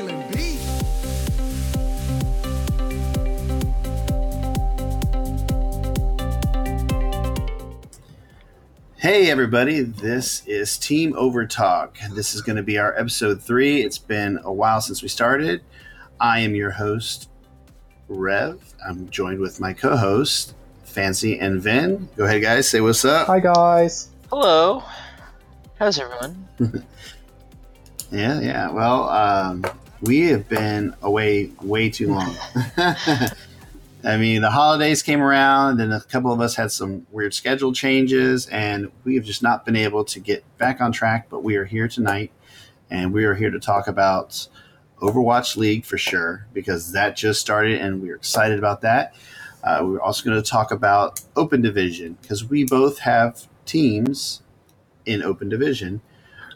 feeling beat. Hey, everybody, this is Team OverTalk. This is going to be our episode three. It's been a while since we started. I am your host, Rev. I'm joined with my co host, Fancy and Vin. Go ahead, guys, say what's up. Hi guys. Hello. How's everyone? Yeah, yeah. Well, um, we have been away way too long. I mean, the holidays came around, and a couple of us had some weird schedule changes, and we have just not been able to get back on track. But we are here tonight, and we are here to talk about Overwatch League for sure, because that just started, and we're excited about that. Uh, we're also going to talk about Open Division, because we both have teams in Open Division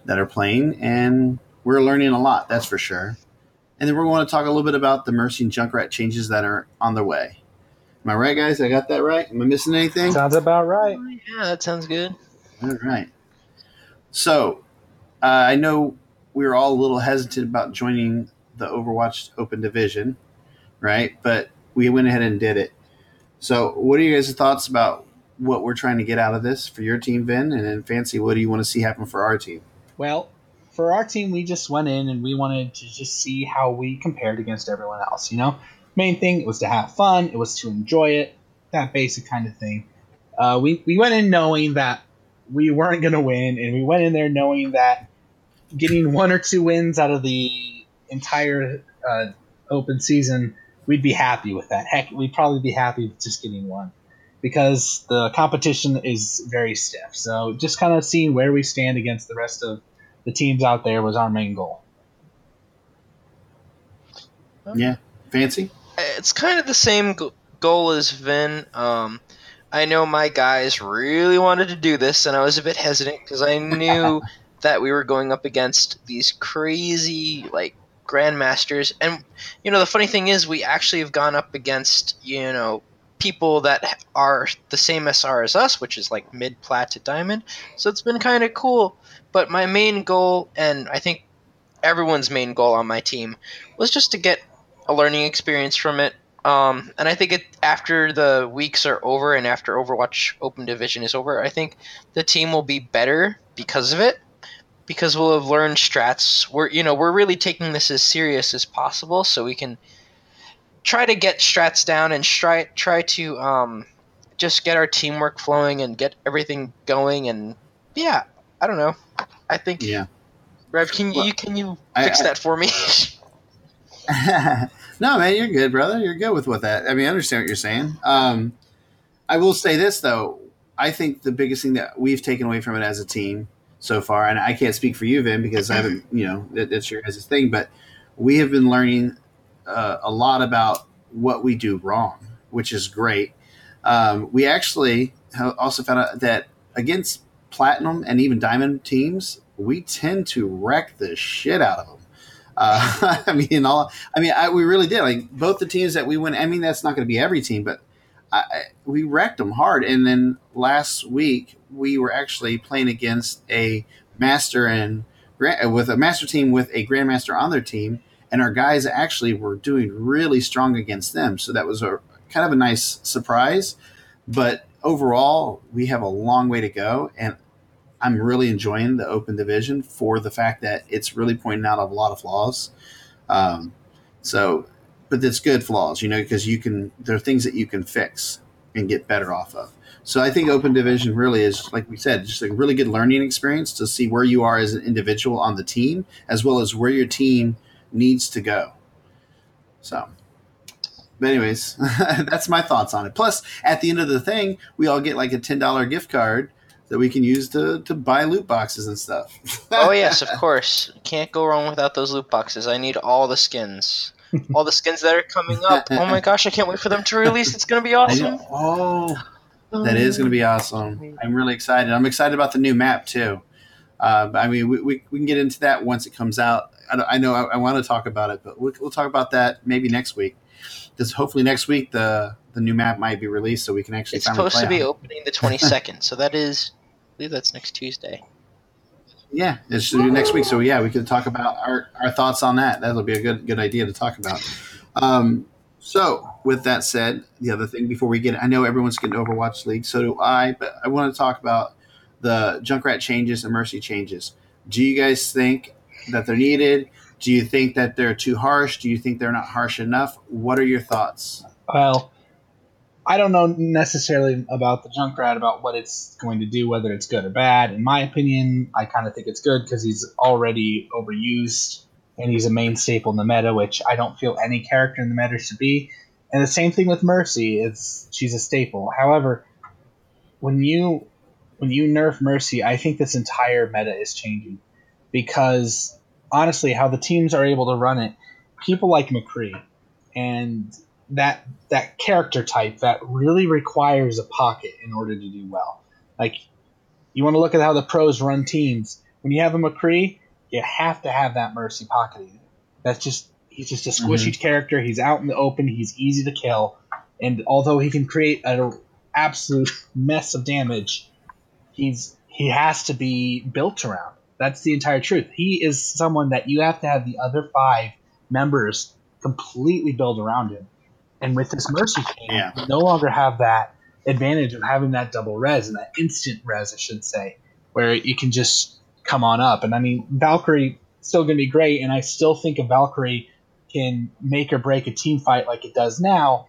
that are playing, and we're learning a lot, that's for sure. And then we're going to talk a little bit about the Mercy and Junkrat changes that are on their way. Am I right, guys? I got that right? Am I missing anything? Sounds about right. Yeah, that sounds good. All right. So, uh, I know we were all a little hesitant about joining the Overwatch Open Division, right? But we went ahead and did it. So, what are you guys' thoughts about what we're trying to get out of this for your team, Vin? And then, Fancy, what do you want to see happen for our team? Well, for our team, we just went in and we wanted to just see how we compared against everyone else. You know, main thing was to have fun. It was to enjoy it. That basic kind of thing. Uh, we we went in knowing that we weren't to win, and we went in there knowing that getting one or two wins out of the entire uh, open season, we'd be happy with that. Heck, we'd probably be happy with just getting one because the competition is very stiff. So just kind of seeing where we stand against the rest of the teams out there was our main goal. Yeah. Fancy? It's kind of the same goal as Vin. Um, I know my guys really wanted to do this, and I was a bit hesitant because I knew that we were going up against these crazy like grandmasters. And you know, the funny thing is, we actually have gone up against you know people that are the same SR as us, which is like mid plat to diamond. So it's been kind of cool. But my main goal, and I think everyone's main goal on my team, was just to get a learning experience from it. Um, and I think it after the weeks are over and after Overwatch Open Division is over, I think the team will be better because of it. Because we'll have learned strats. We're you know we're really taking this as serious as possible, so we can try to get strats down and try try to um, just get our teamwork flowing and get everything going. And yeah, I don't know. I think Yeah. Rev, can Well, you can you fix I- that for me? no, man, you're good, brother. You're good with what that. I mean, I understand what you're saying. Um, I will say this though. I think the biggest thing that we've taken away from it as a team so far, and I can't speak for you, Vin, because I haven't, you know, that, that's your guys' thing, but we have been learning uh, a lot about what we do wrong, which is great. Um, we actually also found out that against platinum and even diamond teams, we tend to wreck the shit out of them. Uh, I mean, all I mean, I, we really did. Like both the teams that we went. I mean, that's not going to be every team, but I, we wrecked them hard. And then last week we were actually playing against a master and with a master team with a grandmaster on their team, and our guys actually were doing really strong against them. So that was a kind of a nice surprise. But overall, we have a long way to go, and I'm really enjoying the open division for the fact that it's really pointing out a lot of flaws. Um, so, but it's good flaws, you know, because you can there are things that you can fix and get better off of. So I think open division really is, like we said, just a really good learning experience to see where you are as an individual on the team, as well as where your team needs to go. So, but anyways, that's my thoughts on it. Plus, at the end of the thing, we all get like a ten dollar gift card that we can use to to buy loot boxes and stuff. oh yes, of course. Can't go wrong without those loot boxes. I need all the skins. all the skins that are coming up. Oh my gosh, I can't wait for them to release. It's gonna be awesome. Oh, that is going to be awesome. I'm really excited. I'm excited about the new map too. Uh, I mean, we, we, we can get into that once it comes out. I, I know I, I want to talk about it, but we'll, we'll talk about that maybe next week. Because hopefully next week the the new map might be released, so we can actually. It's finally supposed to be on opening the twenty second, so that is I believe that's next Tuesday. Yeah, it's should be next week. So yeah, we could talk about our, our thoughts on that. That'll be a good good idea to talk about. Um, so with that said, the other thing before we get, I know everyone's getting Overwatch League, so do I, but I want to talk about the Junkrat changes and Mercy changes. Do you guys think that they're needed? Do you think that they're too harsh? Do you think they're not harsh enough? What are your thoughts? Well, I don't know necessarily about the Junkrat about what it's going to do, whether it's good or bad. In my opinion, I kind of think it's good because he's already overused and he's a main staple in the meta, which I don't feel any character in the meta should be. And the same thing with Mercy; it's she's a staple. However, when you when you nerf Mercy, I think this entire meta is changing because honestly, how the teams are able to run it, people like McCree and that that character type that really requires a pocket in order to do well. Like you want to look at how the pros run teams. When you have a McCree, you have to have that Mercy pocketing. That's just he's just a squishy mm-hmm. character. He's out in the open. He's easy to kill, and although he can create an absolute mess of damage, he's he has to be built around. That's the entire truth. He is someone that you have to have the other five members completely build around him. And with this Mercy team, yeah. you no longer have that advantage of having that double res and that instant res, I should say, where you can just come on up. And I mean, Valkyrie still going to be great, and I still think a Valkyrie can make or break a team fight like it does now,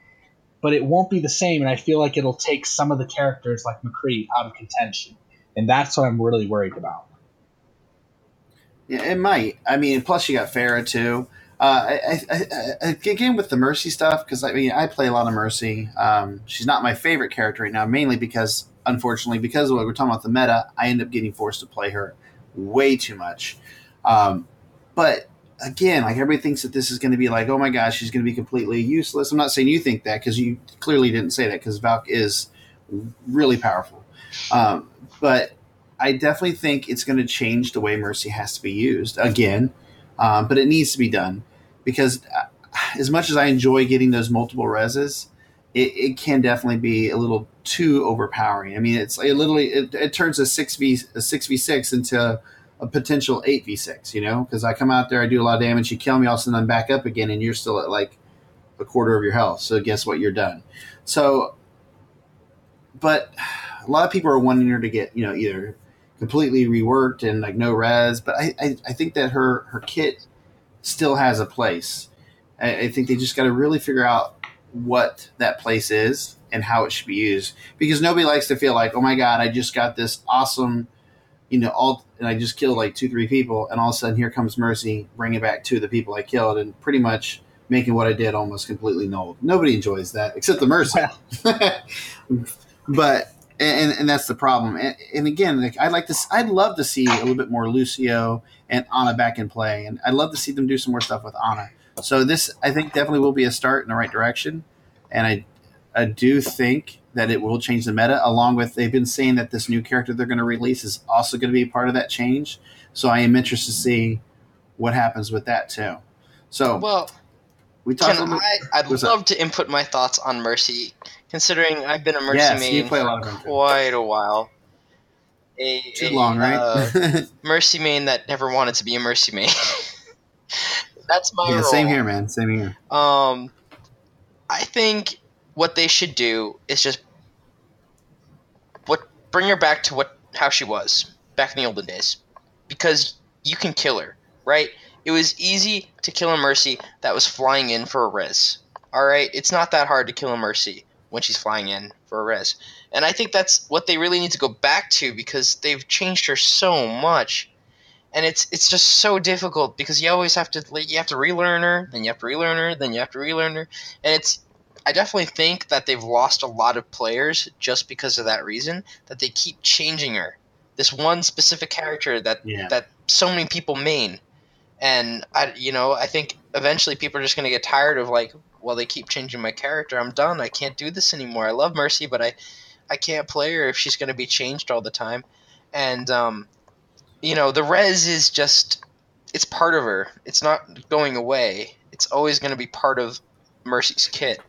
but it won't be the same. And I feel like it'll take some of the characters like McCree out of contention, and that's what I'm really worried about. Yeah, it might. I mean, plus you got Pharah too. Uh, I, I, I, again with the Mercy stuff because I mean I play a lot of Mercy. Um, she's not my favorite character right now, mainly because unfortunately because of what we're talking about the meta, I end up getting forced to play her way too much. Um, but again, like everybody thinks that this is going to be like, oh my gosh, she's going to be completely useless. I'm not saying you think that because you clearly didn't say that because Valk is really powerful. Um, but I definitely think it's going to change the way Mercy has to be used again um, but it needs to be done because uh, as much as I enjoy getting those multiple reses, it, it can definitely be a little too overpowering. I mean, it's it literally it, it turns a six v a six v six into a potential eight v six. You know, because I come out there, I do a lot of damage, you kill me, all of a sudden I'm back up again, and you're still at like a quarter of your health. So guess what? You're done. So, but a lot of people are wanting her to get you know either completely reworked and like no res. But I, I, I think that her her kit still has a place. I, I think they just got to really figure out what that place is and how it should be used because nobody likes to feel like oh my god I just got this awesome you know all and I just killed like two three people and all of a sudden here comes Mercy bringing back two of the people I killed and pretty much making what I did almost completely null. Nobody enjoys that except the Mercy. but and, and that's the problem. And, and, again, like I'd like to, I'd love to see a little bit more Lucio and Ana back in play, and I'd love to see them do some more stuff with Ana. So this, I think, definitely will be a start in the right direction, and I, I do think that it will change the meta. Along with they've been saying that this new character they're going to release is also going to be part of that change. So I am interested to see what happens with that too. So well, we talked. Can I? I'd love up? to input my thoughts on Mercy considering I've been a Mercy yes, main for a quite a while. A, Too a, long, right? uh, Mercy main that never wanted to be a Mercy main. That's my yeah, role. Same here, man. Same here. Um, I think what they should do is just what bring her back to what how she was back in the olden days, because you can kill her, right? It was easy to kill a Mercy that was flying in for a res. All right, it's not that hard to kill a Mercy when she's flying in for a res. And I think that's what they really need to go back to because they've changed her so much. And it's it's just so difficult because you always have to like, you have to relearn her, then you have to relearn her, then you have to relearn her. And it's I definitely think that they've lost a lot of players just because of that reason that they keep changing her. This one specific character that yeah. that so many people main. And I you know, I think eventually people are just going to get tired of like well, they keep changing my character. I'm done. I can't do this anymore. I love Mercy, but I, I can't play her if she's going to be changed all the time. And, um, you know, the res is just, it's part of her. It's not going away. It's always going to be part of Mercy's kit.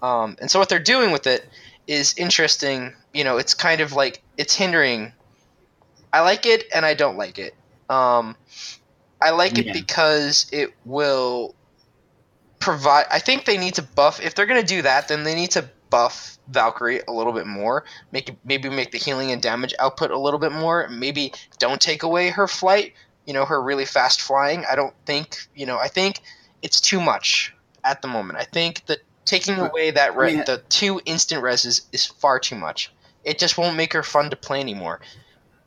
Um, and so what they're doing with it is interesting. You know, it's kind of like, it's hindering. I like it and I don't like it. Um, I like it Yeah. because it will provide. I think they need to buff. If they're gonna do that, then they need to buff Valkyrie a little bit more. Make maybe make the healing and damage output a little bit more. Maybe don't take away her flight. You know, her really fast flying. I don't think. You know, I think it's too much at the moment. I think that taking away that re- mean- the two instant reses is far too much. It just won't make her fun to play anymore.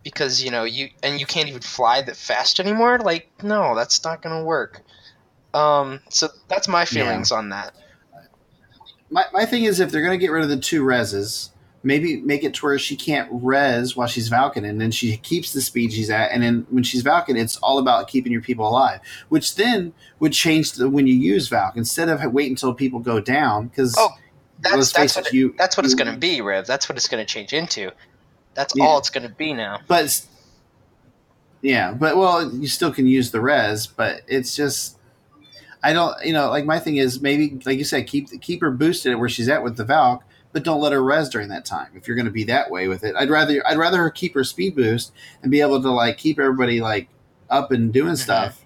Because you know you and you can't even fly that fast anymore. Like no, that's not gonna work. Um, so that's my feelings on that. My, my thing is, if they're going to get rid of the two reses, maybe make it to where she can't res while she's Valken, and then she keeps the speed she's at. And then when she's Valken, it's all about keeping your people alive, which then would change the, when you use Valk instead of wait until people go down. Because Oh, That's that's what it, you that's what it's gonna be, Rev. That's what it's gonna change into. That's Yeah. all it's gonna be now. But yeah, but well, you still can use the res, but it's just I don't, you know, like my thing is maybe like you said, keep keep her boosted at where she's at with the Valk, but don't let her res during that time. If you're going to be that way with it, I'd rather I'd rather her keep her speed boost and be able to like keep everybody like up and doing stuff,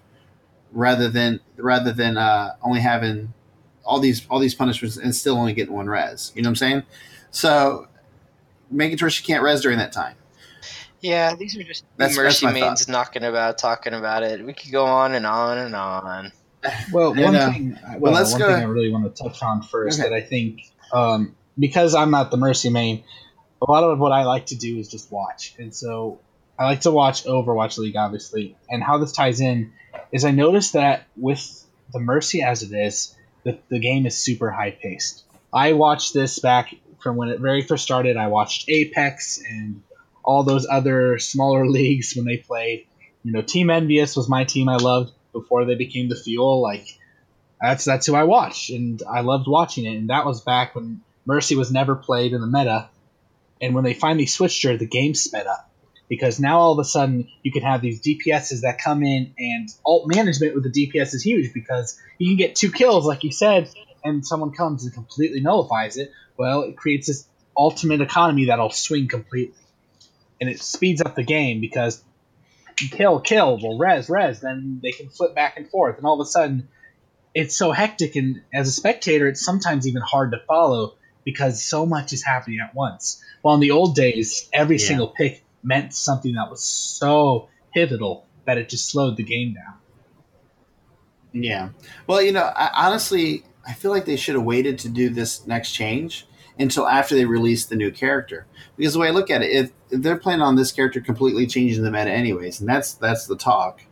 rather than rather than uh, only having all these all these punishments and still only getting one res. You know what I'm saying? So making sure she can't res during that time. Yeah, these are just That's- mercy that's my mains knocking about, talking about it. We could go on and on and on. Well, You one know. thing, well, let's one go- thing I really want to touch on first Okay. that I think, um, because I'm not the Mercy main, a lot of what I like to do is just watch, and so I like to watch Overwatch League, obviously. And how this ties in is I noticed that with the Mercy as it is, the, the game is super high paced. I watched this back from when it very first started. I watched Apex and all those other smaller leagues when they played. You know, Team EnVyUs was my team I loved before they became the Fuel. Like that's that's who I watched, and I loved watching it. And that was back when Mercy was never played in the meta. And when they finally switched her, the game sped up because now all of a sudden you can have these DPSs that come in, and ult management with the DPS is huge because you can get two kills, like you said, and someone comes and completely nullifies it. Well, it creates this ultimate economy that'll swing completely, and it speeds up the game because kill, kill, well, res, res, then they can flip back and forth, and all of a sudden it's so hectic, and as a spectator, it's sometimes even hard to follow because so much is happening at once. While in the old days, every Yeah. single pick meant something that was so pivotal that it just slowed the game down. Yeah. Well, you know, I, honestly, I feel like they should have waited to do this next change until after they released the new character. Because the way I look at it, if, if they're planning on this character completely changing the meta anyways, and that's that's the talk.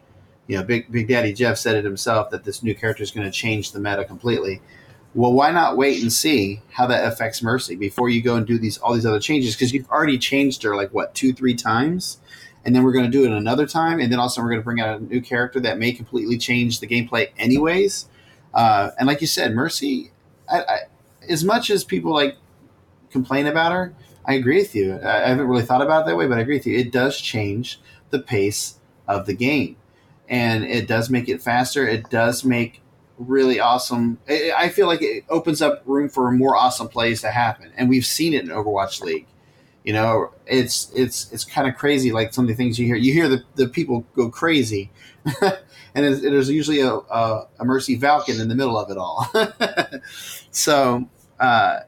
You know, Big Big Daddy Jeff said it himself that this new character is going to change the meta completely. Well, why not wait and see how that affects Mercy before you go and do these all these other changes? Because you've already changed her like what two, three times, and then we're going to do it another time, and then also we're going to bring out a new character that may completely change the gameplay anyways. Uh, and like you said, Mercy, I, I, as much as people like complain about her, I agree with you. I, I haven't really thought about it that way, but I agree with you. It does change the pace of the game, and it does make it faster. It does make really awesome. I I feel like it opens up room for more awesome plays to happen, and we've seen it in Overwatch League. You know, it's it's it's kind of crazy. Like some of the things you hear, you hear the, the people go crazy, and there's usually a, a, a Mercy Falcon in the middle of it all. so uh,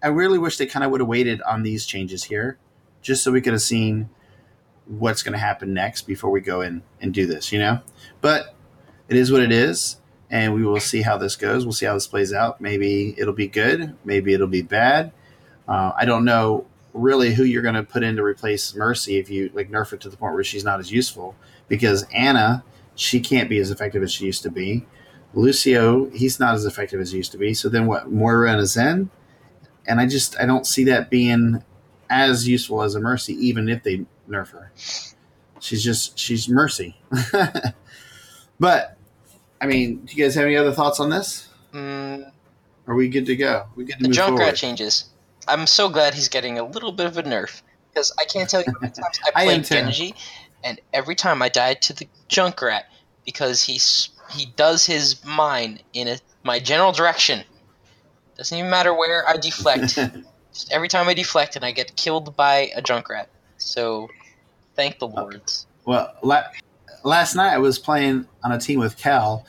I really wish they kind of would have waited on these changes here, just so we could have seen what's going to happen next before we go in and do this. You know, but it is what it is and we will see how this goes. We'll see how this plays out. Maybe it'll be good. Maybe it'll be bad. Uh, I don't know really who you're going to put in to replace Mercy if you like nerf it to the point where she's not as useful because Ana she can't be as effective as she used to be. Lucio he's not as effective as he used to be. So then what? Moira and a Zen, and I just I don't see that being as useful as a Mercy even if they nerf her. She's just she's Mercy. but I mean, do you guys have any other thoughts on this? Mm, Are we good to go? We good to the move Junkrat forward? changes. I'm so glad he's getting a little bit of a nerf because I can't tell you how many times I I am played too. Genji, and every time I died to the Junkrat because he's he does his mine in a, my general direction. Doesn't even matter where I deflect. Just every time I deflect, and I get killed by a Junkrat. So, thank the lords. well, la- last night I was playing on a team with Cal.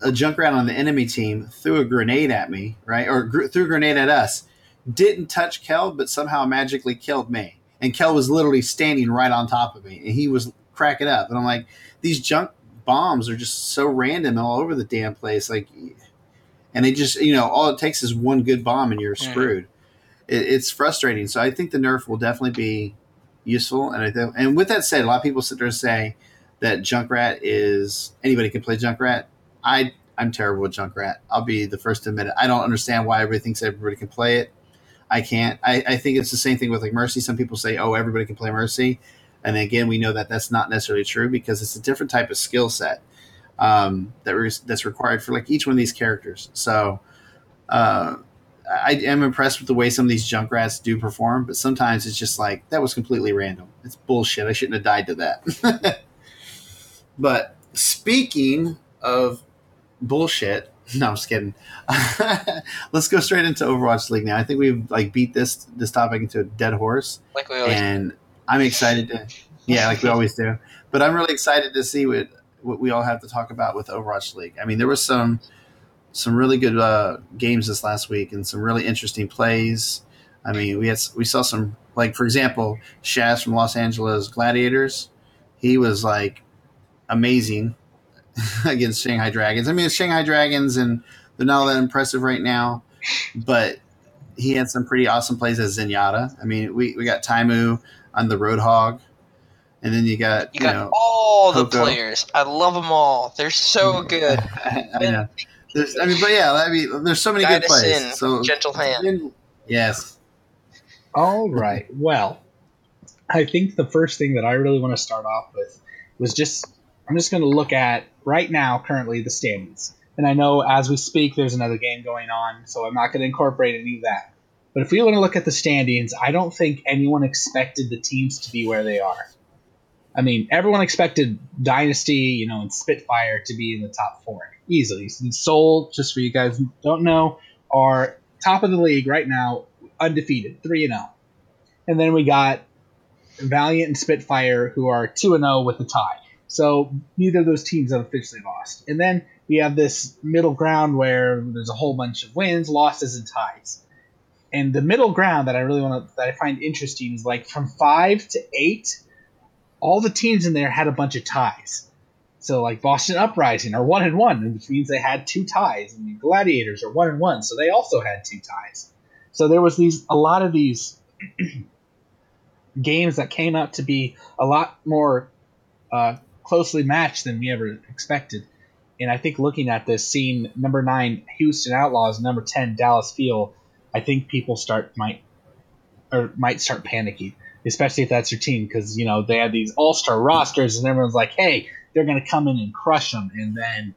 A Junkrat on the enemy team threw a grenade at me, right, or gr- threw a grenade at us. Didn't touch Kel, but somehow magically killed me. And Kel was literally standing right on top of me, and he was cracking up. And I'm like, these junk bombs are just so random all over the damn place. Like, and they just, you know, all it takes is one good bomb, and you're screwed. It, it's frustrating. So I think the nerf will definitely be useful. And I th- and with that said, a lot of people sit there and say that Junkrat is anybody can play Junkrat. I I'm terrible with Junkrat. I'll be the first to admit it. I don't understand why everybody thinks everybody can play it. I can't. I, I think it's the same thing with like Mercy. Some people say, oh, everybody can play Mercy. And again, we know that that's not necessarily true because it's a different type of skill set um, that re- that's required for like each one of these characters. So uh, I am impressed with the way some of these Junkrats do perform, but sometimes it's just like that was completely random. It's bullshit. I shouldn't have died to that. but speaking of bullshit, no, I'm just kidding. Let's go straight into Overwatch League now. I think we've like beat this this topic into a dead horse Like we always and I'm excited to, yeah, like we always do. But I'm really excited to see what what we all have to talk about with Overwatch League. I mean, there was some some really good uh, games this last week and some really interesting plays. I mean, we had we saw some like for example, Shaz from Los Angeles Gladiators. He was like amazing against Shanghai Dragons. I mean, it's Shanghai Dragons and they're not all that impressive right now, but he had some pretty awesome plays as Zenyatta. I mean, we, we got Taimu on the Roadhog, and then you got you you, got know all the players. I love them all. They're so good. I, I know. There's, I mean, but yeah, I mean, there's so many Guide good us plays. in, So gentle hand. yes, All right. Well, I think the first thing that I really want to start off with was just I'm just going to look at right now currently the standings. And I know as we speak there's another game going on, so I'm not going to incorporate any of that. But if we want to look at the standings, I don't think anyone expected the teams to be where they are. I mean, everyone expected Dynasty, you know, and Spitfire to be in the top four easily. And Seoul, just for you guys don't know, are top of the league right now, undefeated, three and zero. And then we got Valiant and Spitfire, who are two and zero with a tie. So neither of those teams have officially lost. And then we have this middle ground where there's a whole bunch of wins, losses, and ties. And the middle ground that I really want to that I find interesting is like from five to eight, all the teams in there had a bunch of ties. So like Boston Uprising are one and one, which means they had two ties, and Gladiators are one and one, so they also had two ties. So there was these a lot of these games that came out to be a lot more uh, closely matched than we ever expected. And I think looking at this, seeing number nine Houston Outlaws, number ten Dallas Fuel, I think people start might or might start panicking, especially if that's your team, because you know they have these all star rosters, and everyone's like, hey, they're going to come in and crush them, and then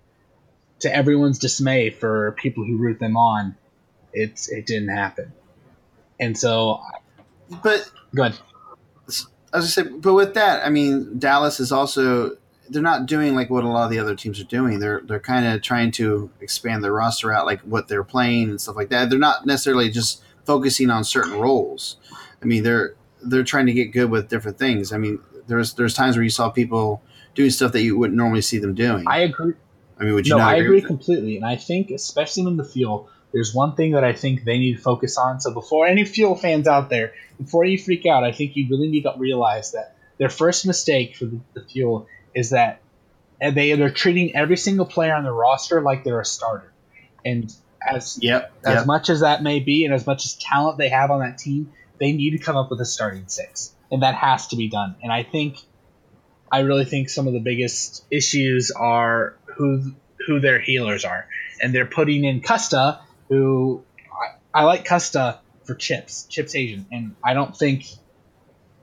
to everyone's dismay, for people who root them on, it's it didn't happen. And so, but go ahead. I said, but with that, I mean, Dallas is also they're not doing like what a lot of the other teams are doing. They're they're kind of trying to expand their roster out, like what they're playing and stuff like that. They're not necessarily just focusing on certain roles. I mean, they're they're trying to get good with different things. I mean, there's there's times where you saw people doing stuff that you wouldn't normally see them doing. I agree. I mean, would you no, I agree? completely, and I think especially in the fuel, there's one thing that I think they need to focus on. So before any fuel fans out there, before you freak out, I think you really need to realize that their first mistake for the, the fuel is that they they're treating every single player on the roster like they're a starter, and as Yep. as yep. much as that may be, and as much as talent they have on that team, they need to come up with a starting six, and that has to be done. And I think, I really think some of the biggest issues are who who their healers are, and they're putting in Custa, who I, I like Custa for Chips, Chipshajen, and I don't think,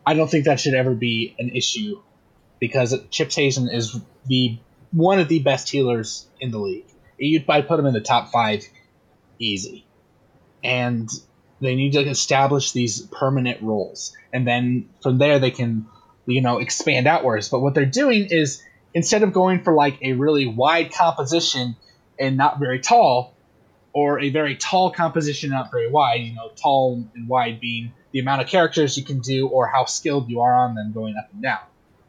I don't think that should ever be an issue, because Chipshajen is the one of the best healers in the league. You'd probably put him in the top five easy. And they need to establish these permanent roles. And then from there they can, you know, expand outwards. But what they're doing is instead of going for like a really wide composition and not very tall, or a very tall composition, not very wide, you know, tall and wide being the amount of characters you can do or how skilled you are on them going up and down.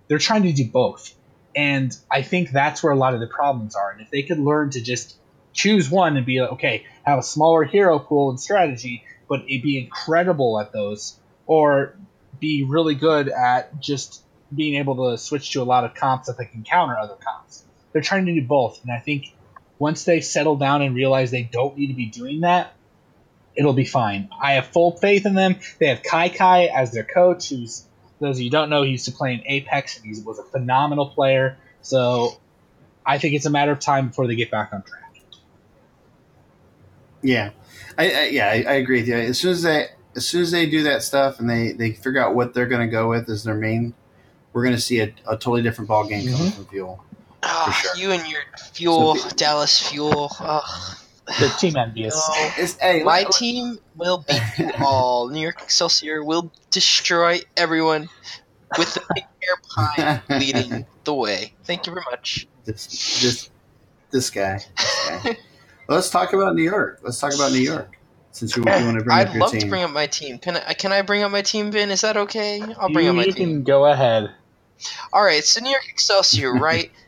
They're trying to do both. And I think that's where a lot of the problems are. And if they could learn to just choose one and be like, okay, have a smaller hero pool and strategy, but it be incredible at those, or be really good at just being able to switch to a lot of comps that they can counter other comps. They're trying to do both, and I think once they settle down and realize they don't need to be doing that, it'll be fine. I have full faith in them. They have Kai Kai as their coach, who's those of you don't know, he used to play in Apex and he was a phenomenal player. So I think it's a matter of time before they get back on track. Yeah, I, I yeah I, I, agree with you. As soon as they as soon as they do that stuff and they they figure out what they're going to go with as their main, we're going to see a, a, totally different ball game coming mm-hmm. from Fuel. Oh, sure. You and your Fuel, so, Dallas Fuel. Oh. The team EnVyUs. No, hey, my let, team will beat you all. New York Excelsior will destroy everyone with the big air pie leading the way. Thank you very much. This, this, this guy. This guy. Let's talk about New York. Let's talk about New York. Since you, you want to bring I'd up your love team. to bring up my team. Can I? Can I bring up my team, Vin? Is that okay? I'll bring you, up my team. you can go ahead. All right. So New York Excelsior, right?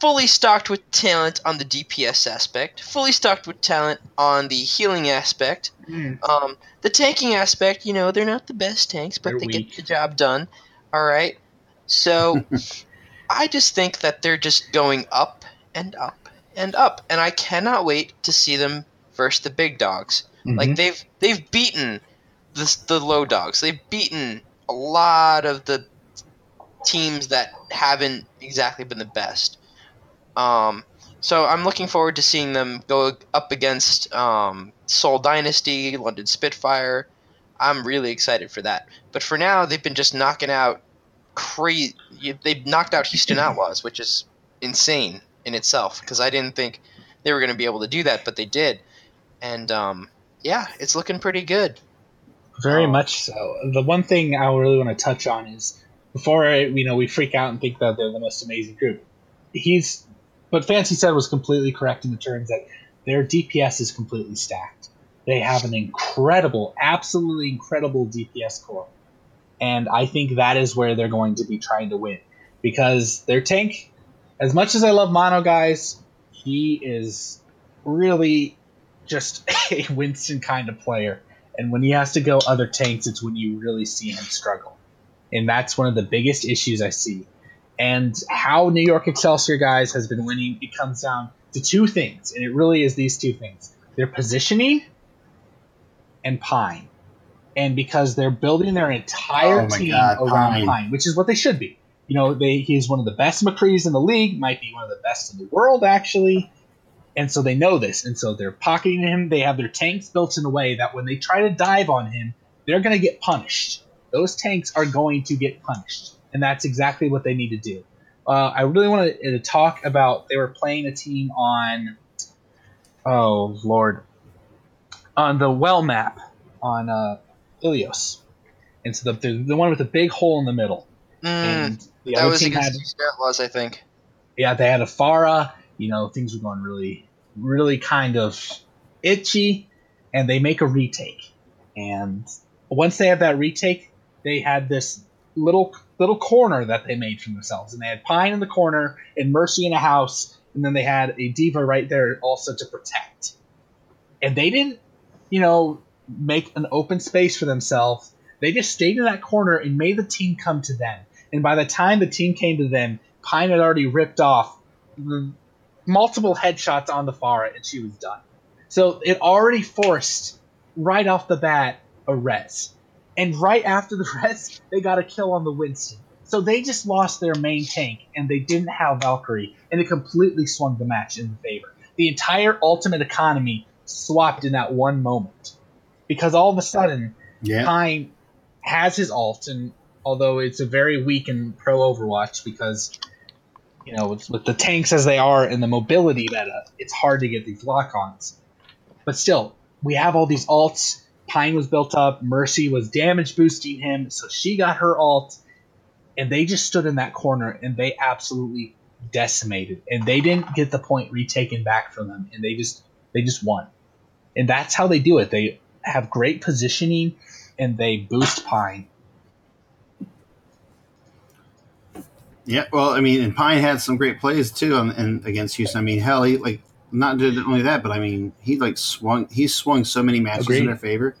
fully stocked with talent on the DPS aspect, fully stocked with talent on the healing aspect. Mm. Um, the tanking aspect, you know, they're not the best tanks, but they're they weak. get the job done. All right. So I just think that they're just going up and up and up, and I cannot wait to see them versus the big dogs. Mm-hmm. Like they've they've beaten the the low dogs. They've beaten a lot of the teams that haven't exactly been the best. Um, so I'm looking forward to seeing them go up against um, Seoul Dynasty, London Spitfire. I'm really excited for that. But for now, they've been just knocking out crazy. They've knocked out Houston Outlaws, which is insane in itself because I didn't think they were going to be able to do that, but they did. And um, yeah, it's looking pretty good. Very um, much so. The one thing I really want to touch on is before you know we freak out and think that they're the most amazing group. He's what Fancy said was completely correct in the terms that their DPS is completely stacked. They have an incredible, absolutely incredible DPS core. And I think that is where they're going to be trying to win. Because their tank, as much as I love Mano Guys, he is really just a Winston kind of player. And when he has to go other tanks, it's when you really see him struggle. And that's one of the biggest issues I see and how New York Excelsior guys has been winning, it comes down to two things, and it really is these two things: their positioning and Pine. And because they're building their entire oh team God, around Pine. Pine. which is what they should be. You know, they he's one of the best McCrees in the league, might be one of the best in the world, actually. And so they know this, and so they're pocketing him. They have their tanks built in a way that when they try to dive on him, they're going to get punished. Those tanks are going to get punished and that's exactly what they need to do. Uh, I really wanted to talk about they were playing a team on, oh lord, on the well map on uh, Ilios, and so the, the, the one with the big hole in the middle. Mm, and the that was against had, was I think. Yeah, they had a Pharah. You know, things were going really, really kind of itchy, and they make a retake. And once they have that retake, they had this little little corner that they made for themselves, and they had Pine in the corner and Mercy in a house, and then they had a D.Va right there also to protect. And they didn't, you know, make an open space for themselves. They just stayed in that corner and made the team come to them. And by the time the team came to them, Pine had already ripped off multiple headshots on the Pharah, and she was done. So it already forced right off the bat a res. And right after the rest, they got a kill on the Winston. So they just lost their main tank, and they didn't have Valkyrie, and it completely swung the match in favor. The entire ultimate economy swapped in that one moment. Because all of a sudden, yeah. Pine has his ult, and although it's a very weak in pro Overwatch because you know with, with the tanks as they are and the mobility meta, it's hard to get these lock-ons. But still, we have all these ults. Pine was built up. Mercy was damage boosting him, so she got her ult, And they just stood in that corner and they absolutely decimated. And they didn't get the point retaken back from them. And they just they just won. And that's how they do it. They have great positioning and they boost Pine. Yeah, well, I mean, and Pine had some great plays too, on, and against Houston. I mean, hell, he like not only that, but I mean, he like swung. He swung so many matches Agreed. in their favor.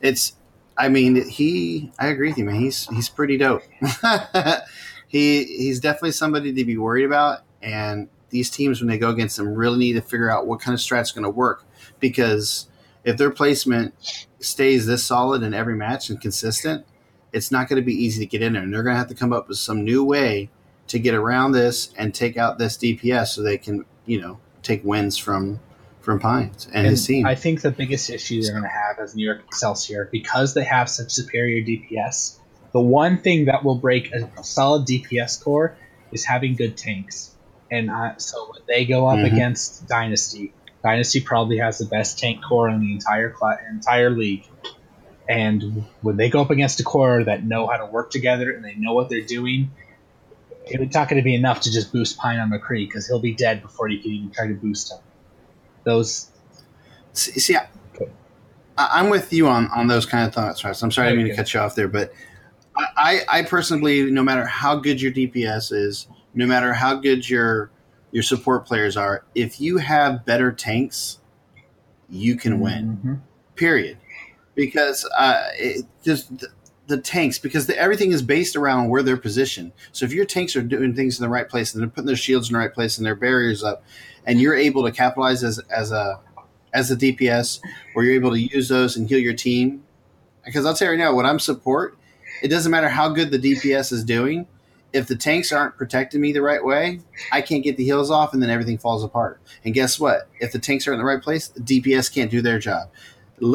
It's, I mean, he. I agree with you, man. He's he's pretty dope. he he's definitely somebody to be worried about, and these teams when they go against them really need to figure out what kind of strat's going to work because if their placement stays this solid in every match and consistent, it's not going to be easy to get in there, and they're going to have to come up with some new way to get around this and take out this DPS so they can, you know, take wins from from Pines and, his team. I think the biggest issue they're going to have as New York Excelsior, because they have such superior DPS, the one thing that will break a solid DPS core is having good tanks. And uh, so when they go up Mhm. against Dynasty, Dynasty probably has the best tank core in the entire cla- entire league. And when they go up against a core that know how to work together and they know what they're doing, it's not going to be enough to just boost Pine on McCree because he'll be dead before you can even try to boost him. Those see, see I, I'm with you on on those kind of thoughts, Russ. I'm sorry I didn't mean to cut you off there, but I, I personally believe no matter how good your DPS is, no matter how good your your support players are, if you have better tanks, you can win. Mhm. period because uh, it just the, tanks because the, everything is based around where they're positioned. So if your tanks are doing things in the right place and they're putting their shields in the right place and their barriers up and you're able to capitalize as, as a as a dps where you're able to use those and heal your team because i'll tell you right now when i'm support it doesn't matter how good the dps is doing if the tanks aren't protecting me the right way i can't get the heals off and then everything falls apart. And guess what? If the tanks are in the right place the dps can't do their job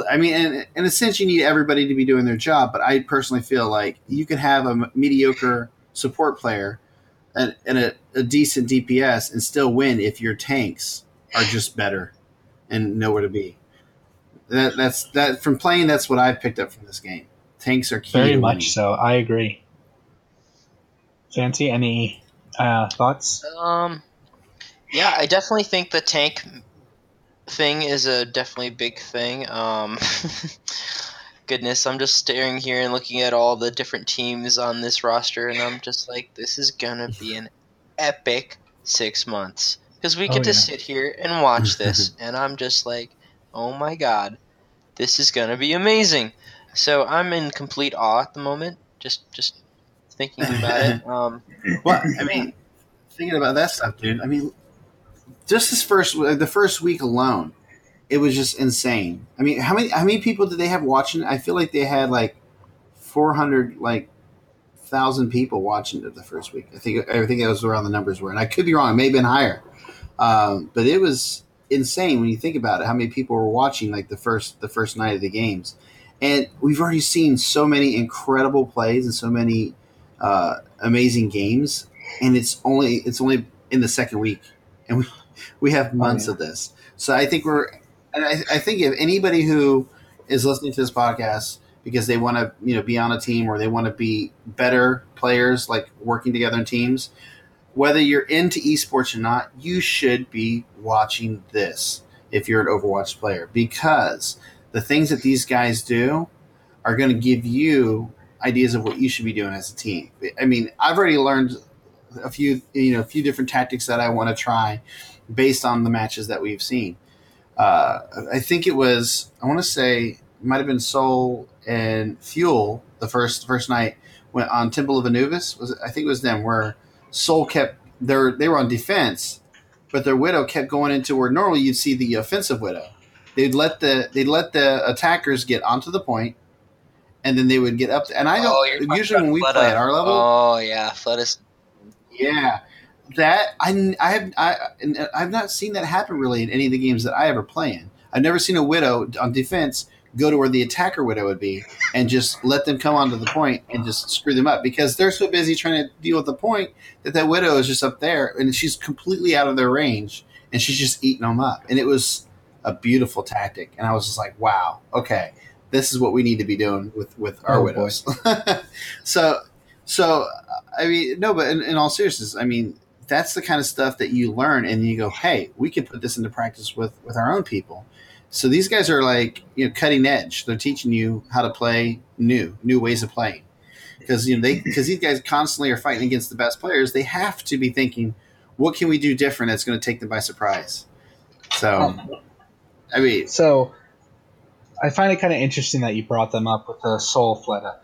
I mean, in, in a sense, you need everybody to be doing their job, but I personally feel like you can have a mediocre support player and, and a, a decent DPS and still win if your tanks are just better and know where to be. That, that's that from playing. That's what I've picked up from this game. Tanks are key. Very much winning. so. I agree. Fancy, any uh, thoughts? Um, yeah, I definitely think the tank thing is a definitely big thing. Um, goodness, I'm just staring here and looking at all the different teams on this roster, and I'm just like, this is gonna be an epic six months because we Oh, get to yeah. sit here and watch this, and I'm just like, oh my god, this is gonna be amazing. So I'm in complete awe at the moment. Just, just thinking about it. Um, Well, I mean, thinking about that stuff, dude. I mean, just this first the first week alone, it was just insane. I mean, how many how many people did they have watching? I feel like they had like four hundred like thousand people watching it the first week. I think I think that was around the numbers were, and I could be wrong. It may have been higher, um, but it was insane when you think about it. How many people were watching like the first the first night of the games, and we've already seen so many incredible plays and so many uh, amazing games, and it's only it's only in the second week, and we we have oh, months yeah. of this. So I think we're, and I, I think if anybody who is listening to this podcast because they want to you know be on a team or they want to be better players, like working together in teams, whether you're into esports or not, you should be watching this if you're an Overwatch player because the things that these guys do are going to give you ideas of what you should be doing as a team. I mean, I've already learned a few, you know, a few different tactics that I want to try based on the matches that we've seen. Uh, I think it was, I want to say, it might have been Seoul and Fuel the first first night went on Temple of Anubis. Was it, I think it was them where Seoul kept their they were on defense, but their Widow kept going into where normally you'd see the offensive Widow. They'd let the they'd let the attackers get onto the point, and then they would get up. To, And I don't Oh, usually when we play at our level. Oh yeah, Fleta Yeah, that I I have I I've not seen that happen really in any of the games that I ever play in. I've never seen a widow on defense go to where the attacker widow would be and just let them come onto the point and just screw them up because they're so busy trying to deal with the point that that widow is just up there and she's completely out of their range and she's just eating them up. And it was a beautiful tactic. And I was just like wow okay this is what we need to be doing with with our Oh, widows. So so I mean, no, but in, in all seriousness, I mean, that's the kind of stuff that you learn, and you go, "Hey, we can put this into practice with with our own people." So these guys are like, you know, cutting edge. They're teaching you how to play new, new ways of playing, because you know they because these guys constantly are fighting against the best players. They have to be thinking, what can we do different that's going to take them by surprise? So, I mean, So I find it kind of interesting that you brought them up with the Seoul Fleta.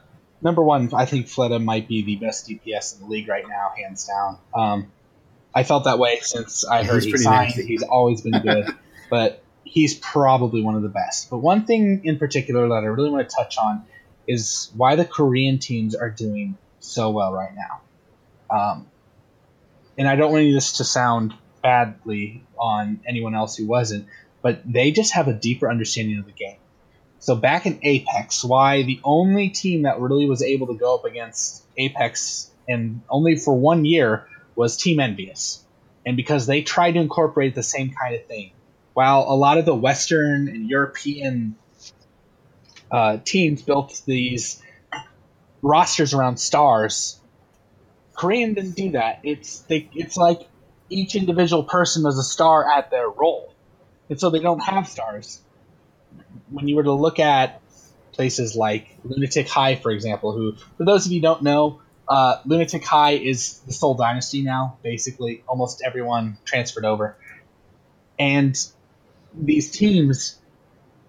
Number one, I think Fleta might be the best DPS in the league right now, hands down. Um, I felt that way since I He's heard he signed. nasty. He's always been good, but he's probably one of the best. But one thing in particular that I really want to touch on is why the Korean teams are doing so well right now. Um, and I don't want this to sound badly on anyone else who wasn't, but they just have a deeper understanding of the game. So back in Apex, why the only team that really was able to go up against Apex and only for one year was Team EnVyUs. And because they tried to incorporate the same kind of thing. While a lot of the Western and European uh, teams built these rosters around stars, Korean didn't do that. It's they, it's like each individual person is a star at their role, and so they don't have stars. When you were to look at places like Lunatic-Hai, for example, who, for those of you don't know, uh, Lunatic-Hai is the Seoul Dynasty now. Basically, almost everyone transferred over, and these teams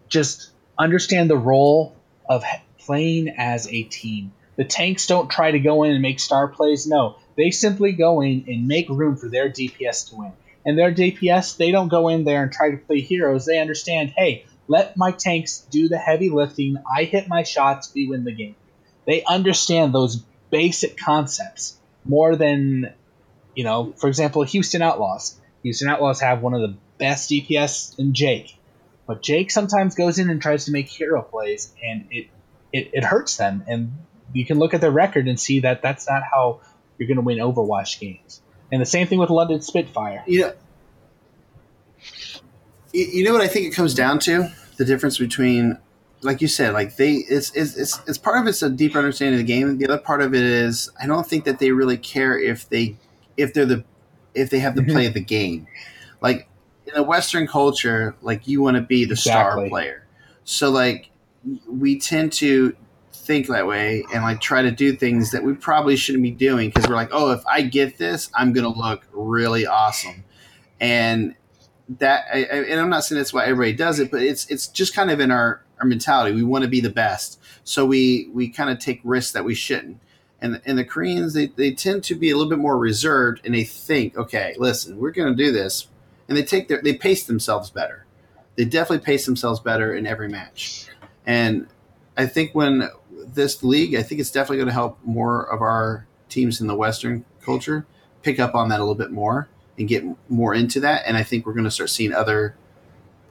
just understand the role of playing as a team. The tanks don't try to go in and make star plays. No, they simply go in and make room for their DPS to win. And their DPS, they don't go in there and try to play heroes. They understand, hey, let my tanks do the heavy lifting. I hit my shots, we win the game. They understand those basic concepts more than, you know, for example, Houston Outlaws. Houston Outlaws have one of the best DPS in Jake. But Jake sometimes goes in and tries to make hero plays, and it, it, it hurts them. And you can look at their record and see that that's not how you're going to win Overwatch games. And the same thing with London Spitfire. you know, you, know what I think it comes down to the difference between, like you said, like they it's it's it's, it's part of it's a deeper understanding of the game. The other part of it is I don't think that they really care if they if they're the if they have the play of the game. Like in a Western culture, like you want to be the star player. So like we tend to think that way and like try to do things that we probably shouldn't be doing because we're like, oh, if I get this, I'm gonna look really awesome, and that I, I, and I'm not saying that's why everybody does it, but it's it's just kind of in our our mentality. We want to be the best, so we we kind of take risks that we shouldn't. And and the Koreans they, they tend to be a little bit more reserved, and they think, okay, listen, we're going to do this, and they take their they pace themselves better. They definitely pace themselves better in every match, and I think when this league, I think it's definitely going to help more of our teams in the Western culture pick up on that a little bit more and get more into that. And I think we're going to start seeing other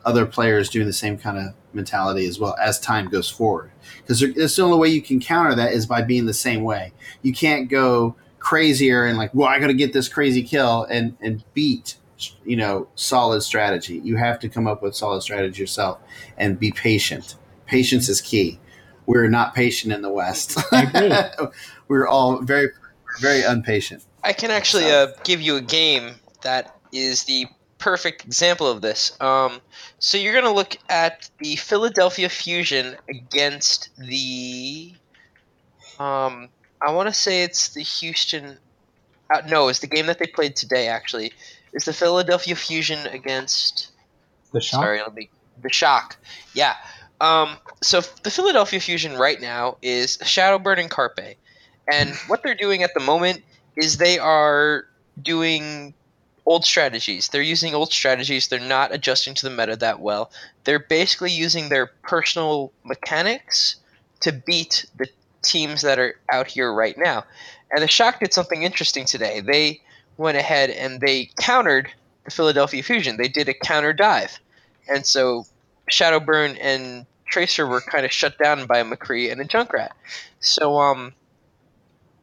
other players doing the same kind of mentality as well as time goes forward. Because that's the only way you can counter that is by being the same way. You can't go crazier and like, well, I got to get this crazy kill and and beat you know solid strategy. You have to come up with solid strategy yourself and be patient. Patience is key. We're not patient in the West. We're all very very impatient. I can actually So- uh, give you a game that is the perfect example of this. Um, so you're going to look at the Philadelphia Fusion against the. Um, I want to say it's the Houston. Uh, no, it's the game that they played today. Actually, it's the Philadelphia Fusion against. The shot. Sorry, let me. The shock. Yeah. Um, so the Philadelphia Fusion right now is Shadowburn and Carpe. And what they're doing at the moment is they are doing old strategies. They're using old strategies. They're not adjusting to the meta that well. They're basically using their personal mechanics to beat the teams that are out here right now. And the Shock did something interesting today. They went ahead and they countered the Philadelphia Fusion. They did a counter dive. And so Shadowburn and Tracer were kind of shut down by McCree and a Junkrat. So, um,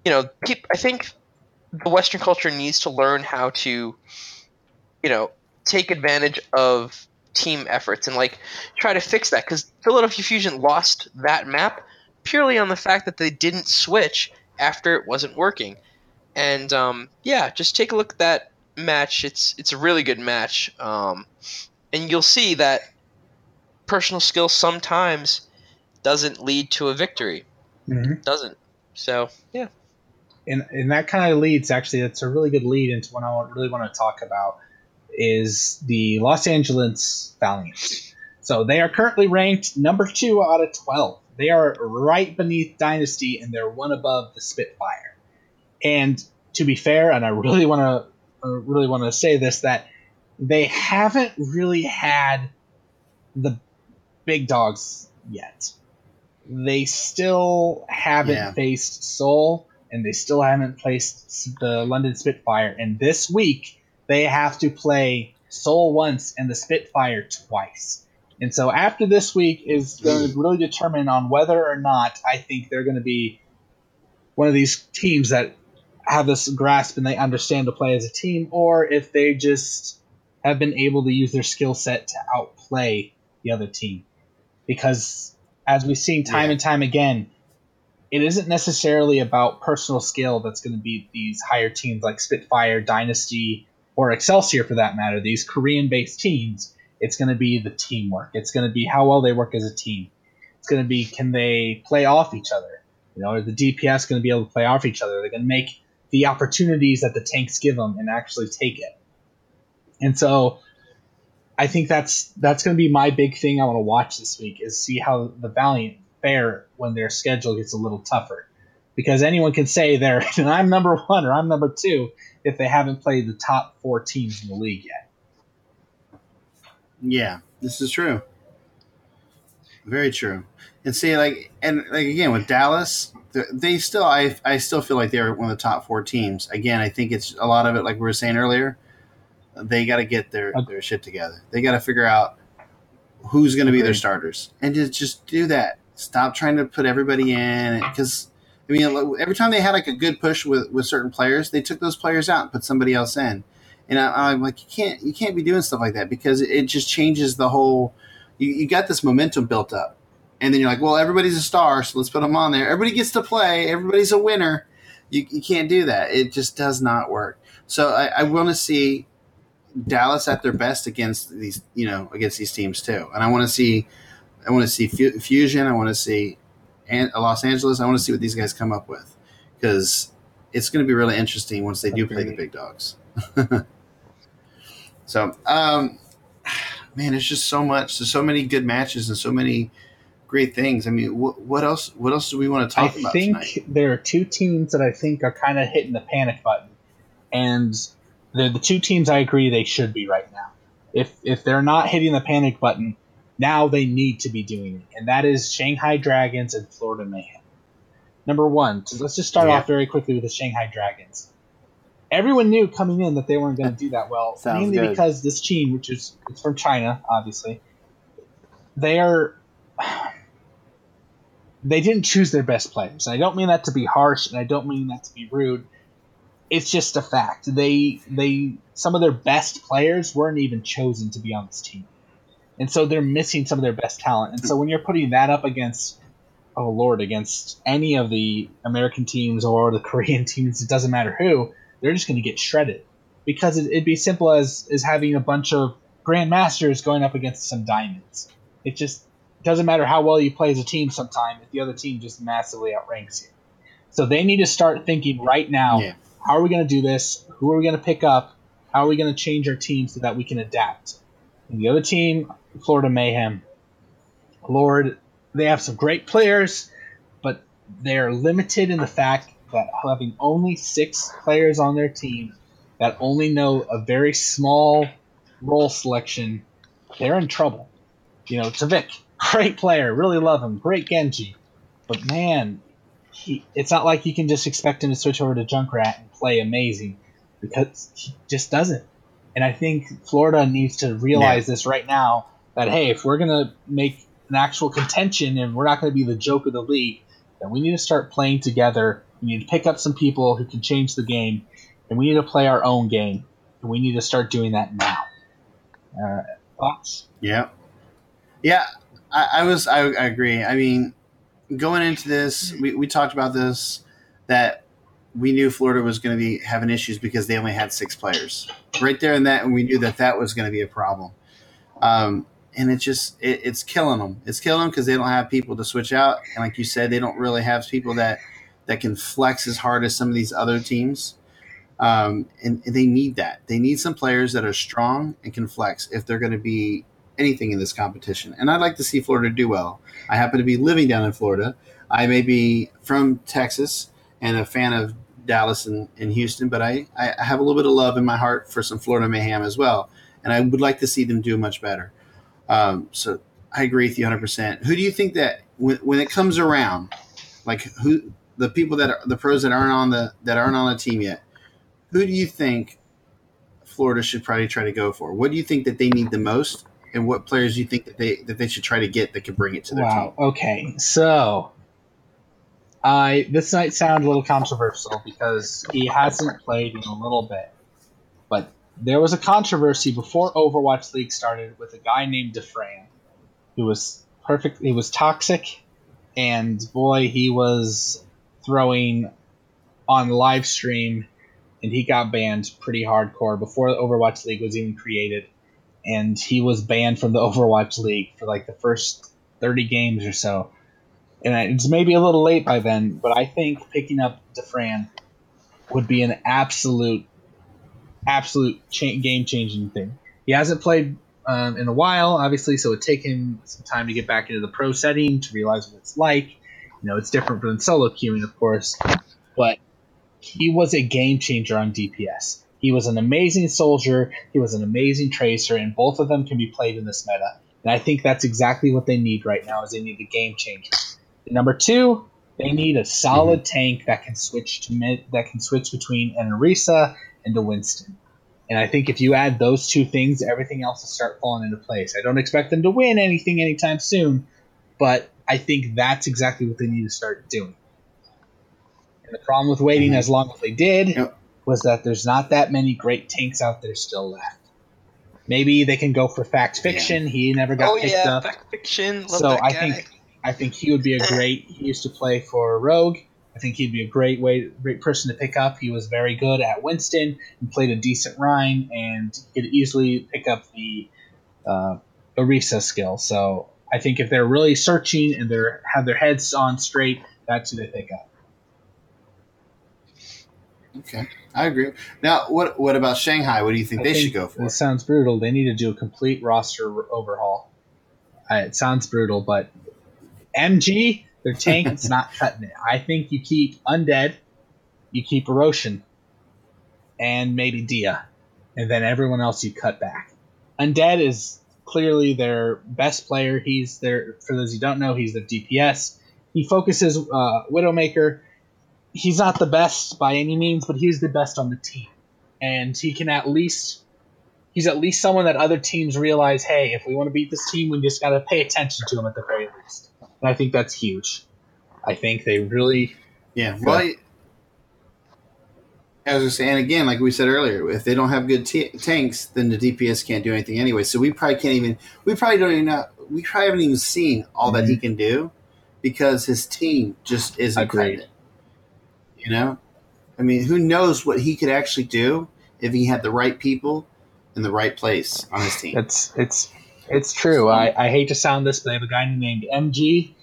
you know, I think the Western culture needs to learn how to, you know, take advantage of team efforts and like try to fix that because Philadelphia Fusion lost that map purely on the fact that they didn't switch after it wasn't working. And um, yeah, just take a look at that match. It's it's a really good match, um, and you'll see that personal skill sometimes doesn't lead to a victory. Mhm. Doesn't. So yeah, and and that kind of leads actually. That's a really good lead into what I really want to talk about is the Los Angeles Valiant. So they are currently ranked number two out of twelve. They are right beneath Dynasty, and they're one above the Spitfire. And to be fair, and I really want to uh, really want to say this that they haven't really had the big dogs yet. They still haven't Yeah. faced Seoul, and they still haven't faced the London Spitfire. And this week, they have to play Seoul once and the Spitfire twice. And so after this week is going to really determine on whether or not I think they're going to be one of these teams that have this grasp and they understand to play as a team, or if they just have been able to use their skill set to outplay the other team. Because as we've seen time Yeah. and time again, it isn't necessarily about personal skill that's going to beat these higher teams like Spitfire, Dynasty, or Excelsior for that matter, these Korean based teams. It's going to be the teamwork. It's going to be how well they work as a team. It's going to be can they play off each other? You know, are the DPS going to be able to play off each other? They're going to make the opportunities that the tanks give them and actually take it. And so I think that's that's going to be my big thing I want to watch this week is see how the Valiant fare when their schedule gets a little tougher. Because anyone can say they're I'm number one or I'm number two if they haven't played the top four teams in the league yet. Yeah, this is true. Very true. And see, like, and like again with Dallas, they still, I, I still feel like they're one of the top four teams. Again, I think it's a lot of it, like we were saying earlier. They got to get their their shit together. They got to figure out who's going to be their starters, and just just do that. Stop trying to put everybody in because. I mean, every time they had like a good push with, with certain players, they took those players out and put somebody else in. And I, I'm like, you can't you can't be doing stuff like that because it just changes the whole. You, you got this momentum built up, and then you're like, well, everybody's a star, so let's put them on there. Everybody gets to play. Everybody's a winner. You, you can't do that. It just does not work. So I, I want to see Dallas at their best against these, you know, against these teams too. And I want to see, I want to see Fu- Fusion. I want to see An- Los Angeles. I want to see what these guys come up with because it's going to be really interesting once they do play the big dogs. so, um, man, it's just so much. There's so many good matches and so many great things. I mean, what, what else? What else do we want to I talk about I think tonight? there are two teams that I think are kind of hitting the panic button, and they're the two teams I agree they should be right now. If if they're not hitting the panic button, now they need to be doing it, and that is Shanghai Dragons and Florida Mayhem. Number one, so let's just start Yeah. off very quickly with the Shanghai Dragons. Everyone knew coming in that they weren't going to do that well, mainly good. because this team, which is it's from China, obviously, they are they didn't choose their best players. I don't mean that to be harsh, and I don't mean that to be rude. It's just a fact. They they some of their best players weren't even chosen to be on this team, and so they're missing some of their best talent. And so when you're putting that up against, oh lord, against any of the American teams or the Korean teams, it doesn't matter who, they're just going to get shredded because it, it'd be simple as as having a bunch of grandmasters going up against some diamonds. It just doesn't matter how well you play as a team sometime if the other team just massively outranks you. So they need to start thinking right now Yeah. how are we going to do this? Who are we going to pick up? How are we going to change our team so that we can adapt? And the other team, Florida Mayhem, Lord, they have some great players, but they're limited in the fact that having only six players on their team that only know a very small role selection, they're in trouble. You know, TviQ, great player, really love him, great Genji, but man, he, it's not like you can just expect him to switch over to Junkrat and play amazing because he just doesn't. And I think Florida needs to realize this right now that hey, if we're gonna make an actual contention and we're not gonna be the joke of the league, then we need to start playing together. We need to pick up some people who can change the game, and we need to play our own game. And we need to start doing that now. Uh, thoughts? Yeah, yeah. I, I was. I, I agree. I mean, going into this, we, we talked about this that we knew Florida was going to be having issues because they only had six players right there and that, and we knew that that was going to be a problem. Um, and it's just it, it's killing them. It's killing them because they don't have people to switch out, and like you said, they don't really have people that that can flex as hard as some of these other teams. Um, and, and they need that. They need some players that are strong and can flex if they're going to be anything in this competition. And I'd like to see Florida do well. I happen to be living down in Florida. I may be from Texas and a fan of Dallas and, and Houston, but I, I have a little bit of love in my heart for some Florida mayhem as well. And I would like to see them do much better. Um, so I agree with you 100%. Who do you think that when, when it comes around, like who the people that are the pros that aren't on the that aren't on a team yet, who do you think Florida should probably try to go for? What do you think that they need the most, and what players do you think that they that they should try to get that could bring it to their wow. team? Okay, so I this might sound a little controversial because he hasn't played in a little bit, there was a controversy before Overwatch League started with a guy named Dafran, who was perfect. He was toxic, and boy, he was throwing on live stream, and he got banned pretty hardcore before the Overwatch League was even created, and he was banned from the Overwatch League for like the first thirty games or so and it's maybe a little late by then, but I think picking up Dafran would be an absolute, absolute cha- game changing thing. He hasn't played um, in a while, obviously, so it would take him some time to get back into the pro setting to realize what it's like. You know, it's different than solo queuing, of course, but he was a game changer on DPS. He was an amazing soldier. He was an amazing tracer, and both of them can be played in this meta. And I think that's exactly what they need right now. Is they need a game changer. Number two, they need a solid mm-hmm. tank that can switch to mid, that can switch between an Orisa and a Winston. And I think if you add those two things, everything else will start falling into place. I don't expect them to win anything anytime soon, but I think that's exactly what they need to start doing. And the problem with waiting mm-hmm. as long as they did yep. was that there's not that many great tanks out there still left. Maybe they can go for FCTFCTN. Yeah. He never got oh, picked yeah, up. FCTFCTN. Love so I guy. think I think he would be a great. He used to play for Rogue. I think he'd be a great way, great person to pick up. He was very good at Winston and played a decent Rein, and could easily pick up the uh, Orisa skill. So I think if they're really searching and they're have their heads on straight, that's who they pick up. Okay, I agree. Now, what what about Shanghai? What do you think I they think should go for? It sounds brutal. They need to do a complete roster overhaul. Uh, it sounds brutal, but MG, their tank, it's not cutting it. I think you keep Undead, you keep Roshan, and maybe Diya, and then everyone else you cut back. Undead is clearly their best player. He's their, for those who don't know, he's the DPS. He focuses uh, Widowmaker. He's not the best by any means, but he's the best on the team. And he can at least he's at least someone that other teams realize, hey, if we want to beat this team, we just got to pay attention to him at the very least and I think that's huge. I think they really. Yeah, well, I, as I was saying again, like we said earlier, if they don't have good t- tanks, then the DPS can't do anything anyway. So we probably can't even. We probably don't even know. We probably haven't even seen all mm-hmm. that he mm-hmm. can do because his team just isn't great. You know, I mean, who knows what he could actually do if he had the right people in the right place on his team? It's it's it's true. I, I hate to sound this, but they have a guy named MG.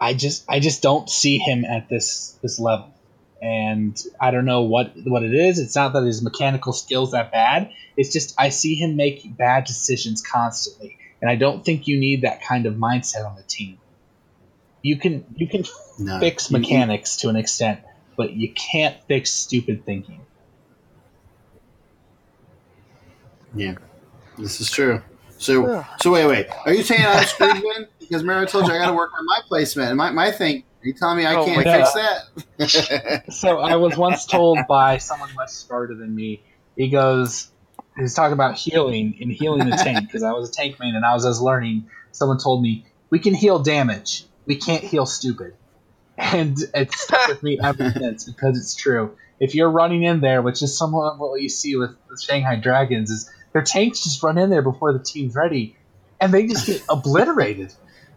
I just I just don't see him at this this level, and I don't know what what it is. It's not that his mechanical skills that bad. It's just I see him make bad decisions constantly, and I don't think you need that kind of mindset on the team. You can you can no. fix mechanics to an extent, but you can't fix stupid thinking. Yeah, this is true. So, so wait, wait. Are you saying I'm screwed then? Because remember I told you I got to work on my placement and my, my thing. Are you telling me I oh can't fix that? so I was once told by someone much smarter than me. He goes, he's talking about healing and healing the tank because I was a tank main and I was just learning. Someone told me we can heal damage, we can't heal stupid, and it's stuck with me ever since because it's true. If you're running in there, which is somewhat what you see with the Shanghai Dragons, is their tanks just run in there before the team's ready, and they just get obliterated.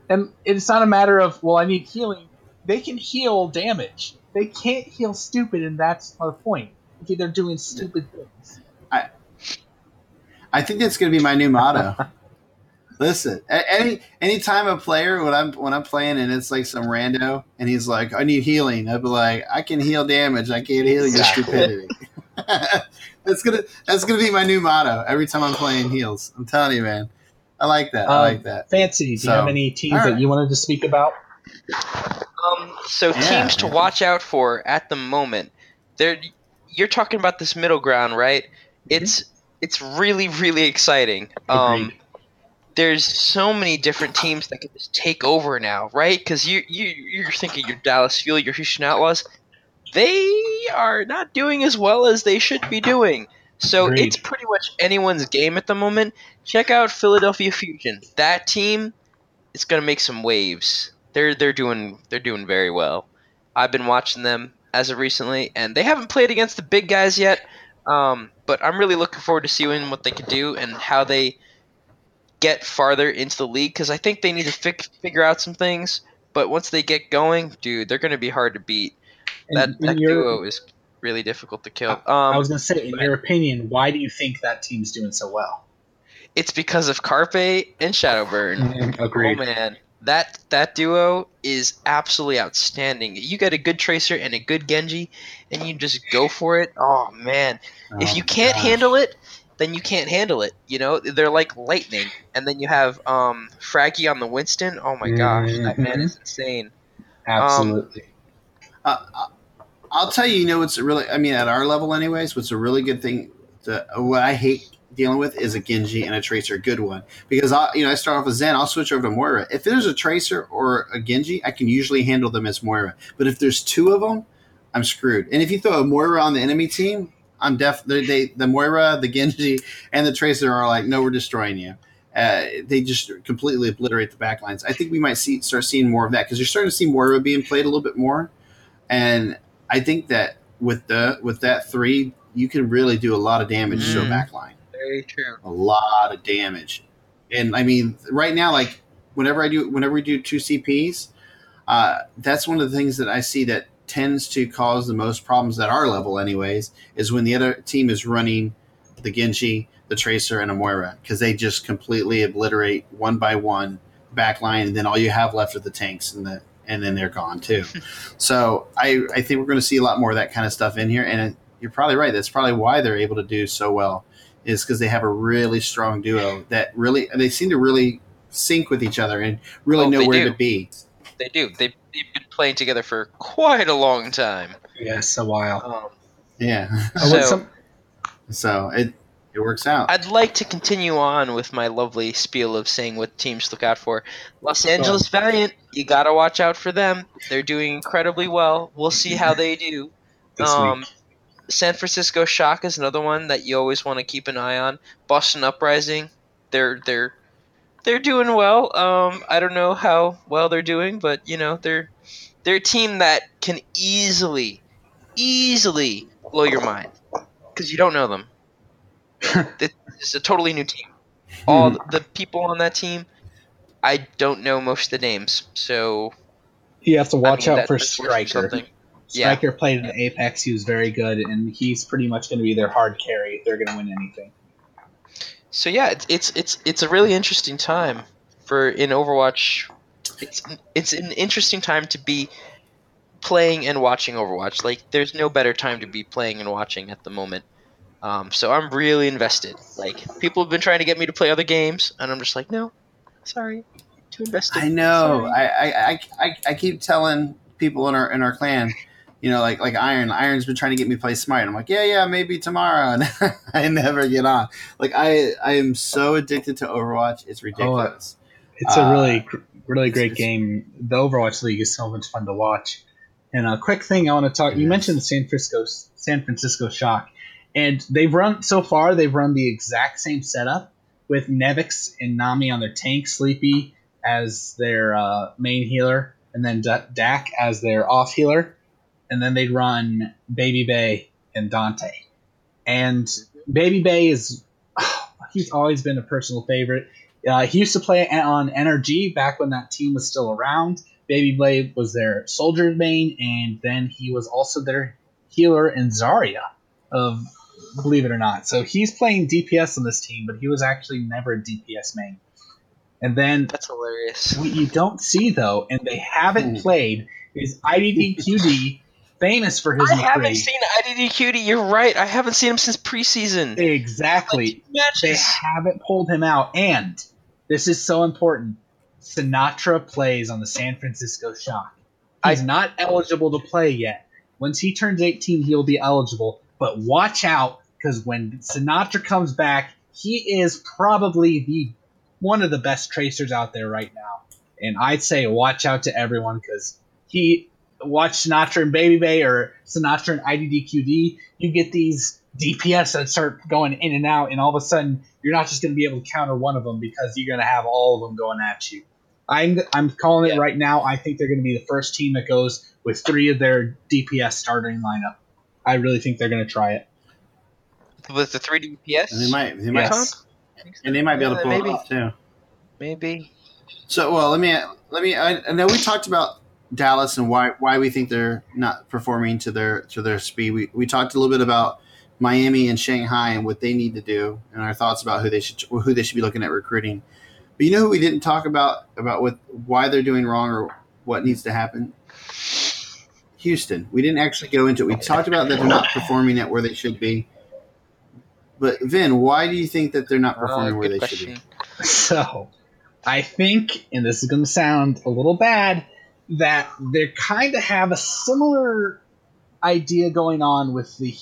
And it's not a matter of well, I need healing. They can heal damage. They can't heal stupid, and that's the point. Okay, they're doing stupid things. I, I think that's going to be my new motto. Listen, a- any anytime a player when I'm when I'm playing and it's like some rando and he's like, I need healing, I'd be like, I can heal damage, I can't heal your stupidity. that's gonna that's gonna be my new motto every time I'm playing heels. I'm telling you, man. I like that. I Um, like that. Fancy, do So, you have any teams all right. that you wanted to speak about? Um, so Yeah, teams to watch out for at the moment. There, you're talking about this middle ground, right? It's it's really really exciting. Um, there's so many different teams that can just take over now, right? Because you you you're thinking your Dallas Fuel, your Houston Outlaws, they are not doing as well as they should be doing. So Agreed. it's pretty much anyone's game at the moment. Check out Philadelphia Fusion. That team is going to make some waves. They're they're doing they're doing very well. I've been watching them as of recently, and they haven't played against the big guys yet. Um, but I'm really looking forward to seeing what they can do and how they get farther into the league because I think they need to fi- figure out some things. But once they get going, dude, they're going to be hard to beat. In- that in that your- duo is really difficult to kill. Um, I was going to say, in your opinion, why do you think that team's doing so well? it's because of Carpe and Shadowburn. Agreed. Oh man, that that duo is absolutely outstanding. You get a good Tracer and a good Genji, and you just go for it. Oh man, if Oh, you can't gosh. handle it, then you can't handle it. You know, they're like lightning. And then you have um Fragi on the Winston. Oh my gosh, that man is insane. Absolutely. Uh, I'll tell you, you know, what's really, I mean, at our level, anyways, what's a really good thing, to, what I hate dealing with is a Genji and a Tracer, good one. Because, I, you know, I start off with Zen, I'll switch over to Moira. If there's a Tracer or a Genji, I can usually handle them as Moira. But if there's two of them, I'm screwed. And if you throw a Moira on the enemy team, I'm def, they, the Moira, the Genji, and the Tracer are like, no, we're destroying you. Uh, they just completely obliterate the backlines. I think we might see start seeing more of that because you're starting to see Moira being played a little bit more, and I think that with the with that three, you can really do a lot of damage to a Mhm. backline, Very true. a lot of damage. And I mean, right now, like whenever I do, whenever we do two CPs, uh, that's one of the things that I see that tends to cause the most problems at our level, anyways, is when the other team is running the Genji, the Tracer, and a Moira because they just completely obliterate one by one backline, and then all you have left are the tanks and the and then they're gone too. so I I think we're going to see a lot more of that kind of stuff in here, and you're probably right. That's probably why they're able to do so well is because they have a really strong duo that really they seem to really sync with each other and really Oh, know where do. to be. They do. They've, they've been playing together for quite a long time. yes, a while. Um, Yeah. So- so it it works out. I'd like to continue on with my lovely spiel of saying what teams to look out for. Los Angeles Valiant, you gotta watch out for them. They're doing incredibly well. We'll see how they do. Um. San Francisco Shock is another one that you always want to keep an eye on. Boston Uprising, they're they're they're doing well. Um, I don't know how well they're doing, but you know they're they're a team that can easily, easily blow your mind because you don't know them. This is a totally new team. All hmm. the people on that team, I don't know most of the names, so You have to I watch mean, out for that's worth Striker. Yeah. Striker played in Apex. He was very good, and he's pretty much going to be their hard carry if they're going to win anything. So yeah, it's it's it's it's a really interesting time for in Overwatch. It's it's an interesting time to be playing and watching Overwatch. Like there's no better time to be playing and watching at the moment. Um, so I'm really invested. Like people have been trying to get me to play other games, and I'm just like, no, sorry, too invested. I know. I, I, I, I, I keep telling people in our in our clan, you know, like like Iron. Iron's been trying to get me to play Smite. I'm like, yeah, yeah, maybe tomorrow. And I never get on. Like I I am so addicted to Overwatch. It's ridiculous. It's a Uh, really, really great it's- game. The Overwatch League is so much fun to watch. And a quick thing I want to talk. You Yes. mentioned the San Francisco San Francisco Shock, and they've run so far. They've run the exact same setup with Nevix and Nomy on their tank, Sleepy as their uh, main healer, and then D- Dhak as their off healer, and then they'd run Baby Bay and Danteh. And Baby Bay is he's always been a personal favorite. Uh, he used to play on NRG back when that team was still around. Baby Blade was their soldier main, and then he was also their healer in Zarya, of believe it or not. So he's playing DPS on this team, but he was actually never a DPS main. And then That's hilarious. what you don't see though, and they haven't Hmm. played, is IDDQD, famous for his I haven't McCree. seen IDDQD. You're right. I haven't seen him since preseason. Exactly. They haven't pulled him out, and this is so important. Sinatraa plays on the San Francisco Shock. He's I- not eligible to play yet. Once he turns 18, he'll be eligible. But watch out, because when Sinatraa comes back, he is probably the one of the best tracers out there right now. And I'd say watch out to everyone because he watch Sinatraa and Baby Bay or Sinatraa and IDDQD. You get these DPS that start going in and out, and all of a sudden you're not just going to be able to counter one of them because you're going to have all of them going at you. I'm I'm calling it Yeah. right now. I think they're going to be the first team that goes with three of their DPS starting lineup. I really think they're going to try it. With the 3 DPS? And they might, they might, Yes. and they might be able to uh, pull maybe. it off too. Maybe. So, well, let me let me. I, I know we talked about Dallas and why why we think they're not performing to their to their speed. We we talked a little bit about Miami and Shanghai and what they need to do, and our thoughts about who they should who they should be looking at recruiting. But you know who we didn't talk about about what why they're doing wrong or what needs to happen. Houston. We didn't actually go into it. We talked about that they're not performing at where they should be. But Vin, why do you think that they're not performing Uh, where good they should be? So, I think, and this is going to sound a little bad, that they kind of have a similar idea going on with the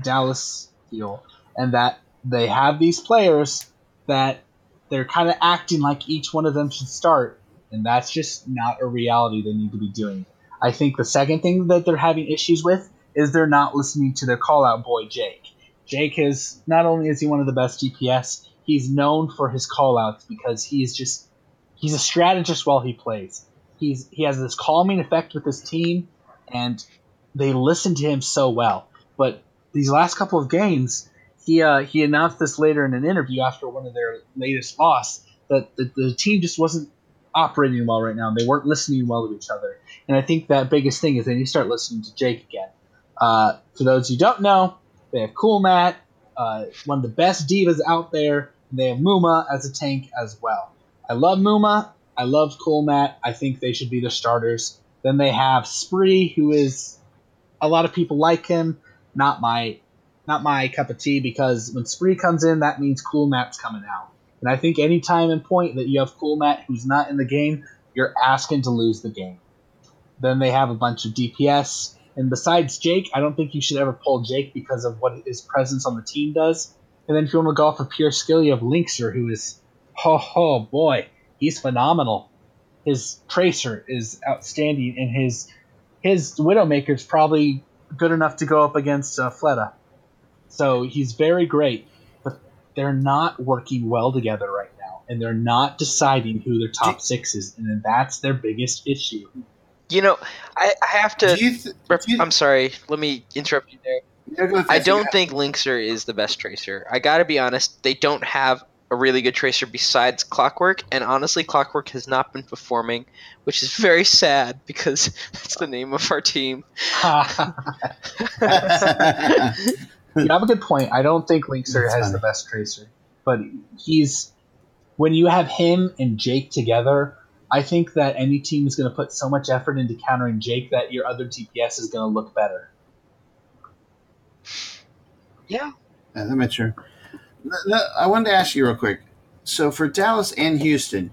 Dallas deal, and that they have these players that they're kind of acting like each one of them should start, and that's just not a reality they need to be doing. I think the second thing that they're having issues with is they're not listening to their call out boy Jake. Jake is not only is he one of the best DPS, he's known for his callouts because he's just he's a strategist while he plays. He's he has this calming effect with his team and they listen to him so well. But these last couple of games, he uh, he announced this later in an interview after one of their latest loss that the, the team just wasn't operating well right now. They weren't listening well to each other. And I think that biggest thing is they need to start listening to Jake again. Uh, for those who don't know, they have Cool Matt, uh, one of the best D.Vas out there. They have Muma as a tank as well. I love Muma. I love Cool Matt. I think they should be the starters. Then they have Spree, who is a lot of people like him. Not my not my cup of tea because when Spree comes in, that means Cool Matt's coming out. And I think any time and point that you have Cool Matt who's not in the game, you're asking to lose the game. Then they have a bunch of DPS. And besides Jake, I don't think you should ever pull Jake because of what his presence on the team does. And then if you want to go off of pure skill, you have LiNkzr, who is, oh, oh boy, he's phenomenal. His Tracer is outstanding, and his his Widowmaker is probably good enough to go up against uh, Fleta. So he's very great, but they're not working well together right now, and they're not deciding who their top six is, and then that's their biggest issue. You know, I, I have to. Do you th- rep- do you- I'm sorry. Let me interrupt you there. I don't think LiNkzr is the best tracer. I gotta be honest, they don't have a really good tracer besides Clockwork, and honestly, Clockwork has not been performing, which is very sad because that's the name of our team. You have a good point. I don't think LiNkzr That's has funny. the best tracer, but he's when you have him and Jake together. I think that any team is going to put so much effort into countering Jake that your other DPS is going to look better. Yeah. Yeah, that might true. Th- th- I wanted to ask you real quick. So for Dallas and Houston,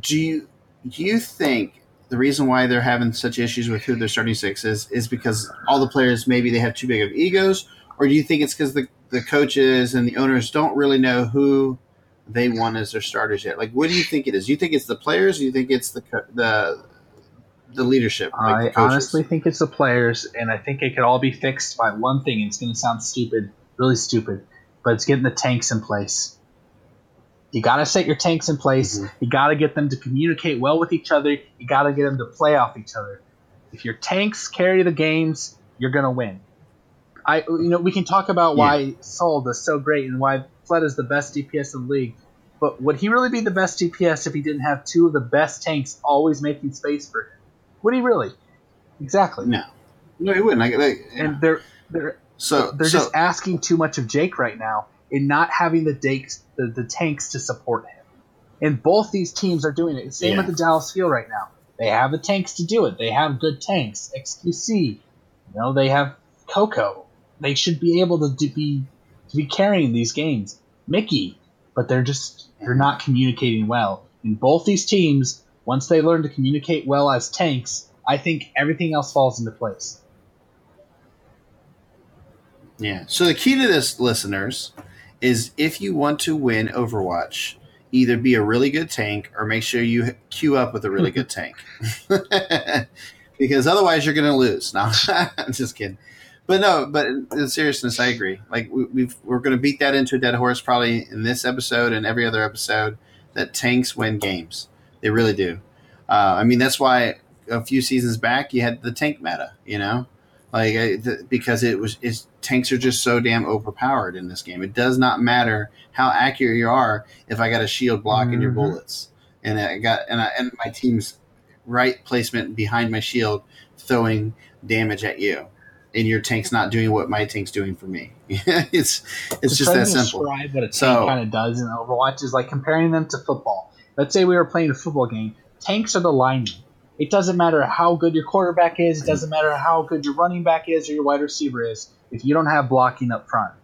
do you do you think the reason why they're having such issues with who their starting six is is because all the players maybe they have too big of egos, or do you think it's because the the coaches and the owners don't really know who they want as their starters yet? Like, what do you think it is? You think it's the players? Or you think it's the the the leadership? like I coaches? honestly think it's the players, and I think it could all be fixed by one thing. and It's going to sound stupid, really stupid, but it's getting the tanks in place. You got to set your tanks in place. Mhm. You got to get them to communicate well with each other. You got to get them to play off each other. If your tanks carry the games, you're going to win. I, you know, we can talk about why Seoul is so great and why Fled is the best DPS in the league. But would he really be the best DPS if he didn't have two of the best tanks always making space for him? Would he really? Exactly. no, no, he wouldn't. Like, like, And they're they're so they're so, just asking too much of Jake right now in not having the dakes, the, the tanks to support him. And both these teams are doing it. Same Yeah. with the Dallas Field right now. They have the tanks to do it. They have good tanks. XQC, you know, they have Cocco. They should be able to do, be to be carrying these games. Mickie, but they're just they're not communicating well. And both these teams, once they learn to communicate well as tanks, I think everything else falls into place. Yeah. So the key to this, listeners, is if you want to win Overwatch, either be a really good tank or make sure you queue up with a really good tank. because otherwise you're going to lose. No, I'm just kidding. But no, but in, in seriousness, I agree. Like we, we've, we're going to beat that into a dead horse probably in this episode and every other episode that tanks win games. They really do. Uh, I mean, that's why a few seasons back you had the tank meta. You know, like I, th- because it was it's, tanks are just so damn overpowered in this game. It does not matter how accurate you are if I got a shield blocking your Mhm. bullets, and I got and I, and my team's right placement behind my shield throwing damage at you, and your tank's not doing what my tank's doing for me. it's it's just that to simple. Describe what a tank So- kind of does in Overwatch is like comparing them to football. Let's say we were playing a football game. Tanks are the linemen. It doesn't matter how good your quarterback is. It doesn't matter how good your running back is or your wide receiver is if you don't have blocking up front.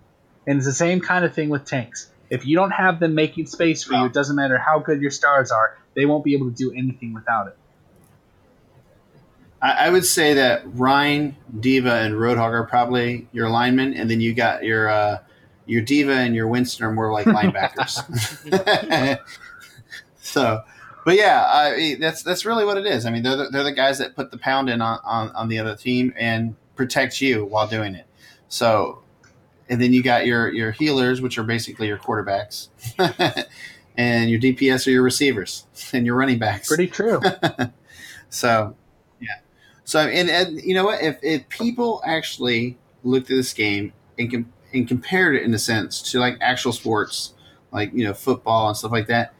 And it's the same kind of thing with tanks. If you don't have them making space for you, it doesn't matter how good your stars are. They won't be able to do anything without it. I, I would say that Ryan, D.Va, and Roadhog are probably your linemen, and then you got your uh, your D.Va and your Winston are more like linebackers. so, but yeah, I that's that's really what it is. I mean, they're the, they're the guys that put the pound in on, on, on the other team and protect you while doing it. So, and then you got your your healers, which are basically your quarterbacks, and your DPS are your receivers and your running backs. Pretty true. So. So, and, and you know what? If, if people actually looked at this game and, com- and compared it in a sense to like actual sports, like, you know, football and stuff like that,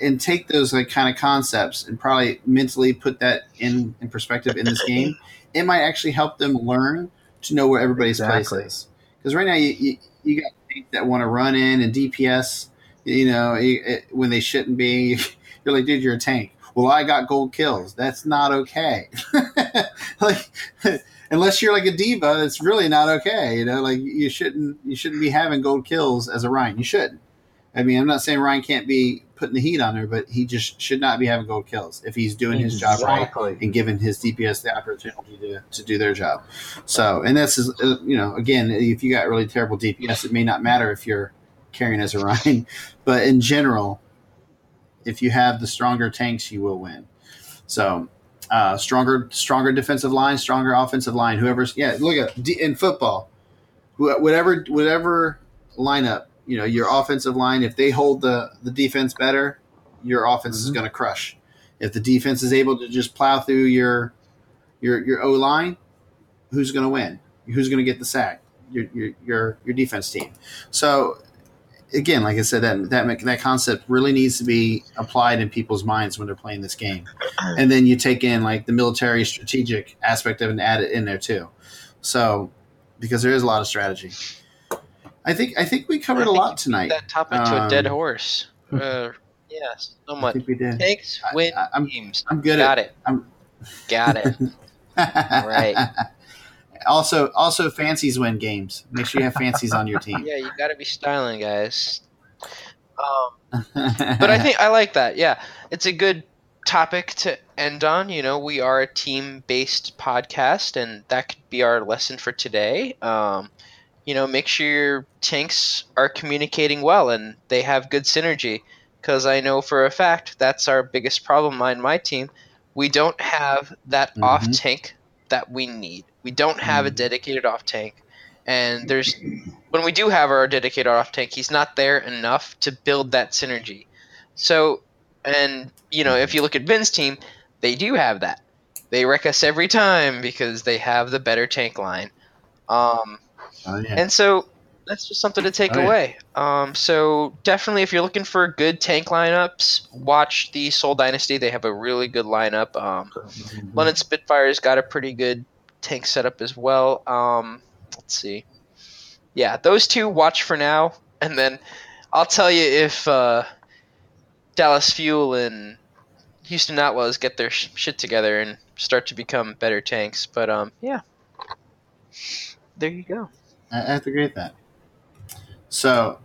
and take those like kind of concepts and probably mentally put that in, in perspective in this game, it might actually help them learn to know where everybody's Exactly. place is. Because right now you, you, you got that want to run in and DPS, you know, it, when they shouldn't be. You're like, dude, you're a tank. Well, I got gold kills. That's not okay. like, unless you're like a D.Va, it's really not okay. You know, like you shouldn't you shouldn't be having gold kills as a Ryan. You shouldn't. I mean, I'm not saying Ryan can't be putting the heat on her, but he just should not be having gold kills if he's doing his job right and giving his DPS the opportunity to, to do their job. So, and that's uh, you know, again, if you got really terrible DPS, it may not matter if you're carrying as a Ryan, but in general, if you have the stronger tanks, you will win. So, uh, stronger, stronger defensive line, stronger offensive line. Whoever's yeah, look at in football, whatever whatever lineup, you know, your offensive line. If they hold the the defense better, your offense is Mhm. going to crush. If the defense is able to just plow through your your your O line, who's going to win? Who's going to get the sack? Your, your your your defense team. So again, like I said, that that that concept really needs to be applied in people's minds when they're playing this game. And then you take in like the military strategic aspect of it and add it in there too. So because there is a lot of strategy. I think I think we covered I a think lot you tonight. beat That topic to a dead Um, horse. Uh, yes, I somewhat. think we did. Tanks I- win I- I'm- games. I'm good Got at it. I'm- Got it. Right. Also, also fancies win games. Make sure you have fancies on your team. Yeah, you got to be styling, guys. Um, but I think I like that. Yeah, it's a good topic to end on. You know, we are a team-based podcast, and that could be our lesson for today. Um, you know, make sure your tanks are communicating well and they have good synergy. Because I know for a fact that's our biggest problem on my team. We don't have that Mhm. off tank that we need. We don't have a Mhm. dedicated off tank, and there's when we do have our dedicated off tank, he's not there enough to build that synergy. So, and you know, if you look at Vin's team, they do have that. They wreck us every time because they have the better tank line. Um, Oh, yeah. and so that's just something to take Oh, yeah. away. Um, so definitely, if you're looking for good tank lineups, watch the Seoul Dynasty. They have a really good lineup. Um, London Spitfire's got a pretty good tank setup as well. Um, let's see. Yeah, those two watch for now, and then I'll tell you if uh, Dallas Fuel and Houston Outlaws get their sh- shit together and start to become better tanks. But um, yeah, there you go. I, I have to agree with that. So,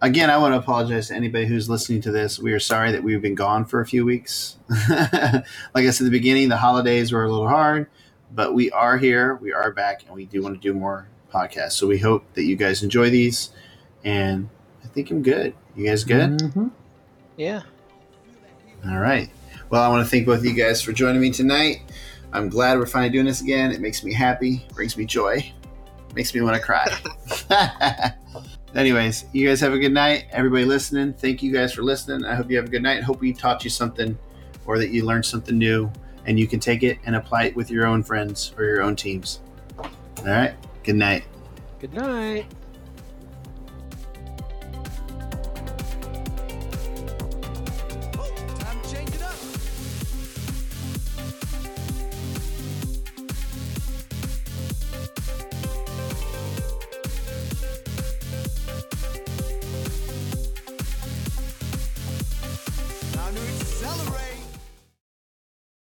again, I want to apologize to anybody who's listening to this. We are sorry that we've been gone for a few weeks. like I said at the beginning, the holidays were a little hard, but we are here. We are back, and we do want to do more podcasts. So we hope that you guys enjoy these. And I think I'm good. You guys good? Mhm. Yeah. All right. Well, I want to thank both of you guys for joining me tonight. I'm glad we're finally doing this again. It makes me happy, brings me joy, makes me want to cry. Anyways, you guys have a good night. Everybody listening, thank you guys for listening. I hope you have a good night. Hope we taught you something or that you learned something new and you can take it and apply it with your own friends or your own teams. All right. Good night. Good night.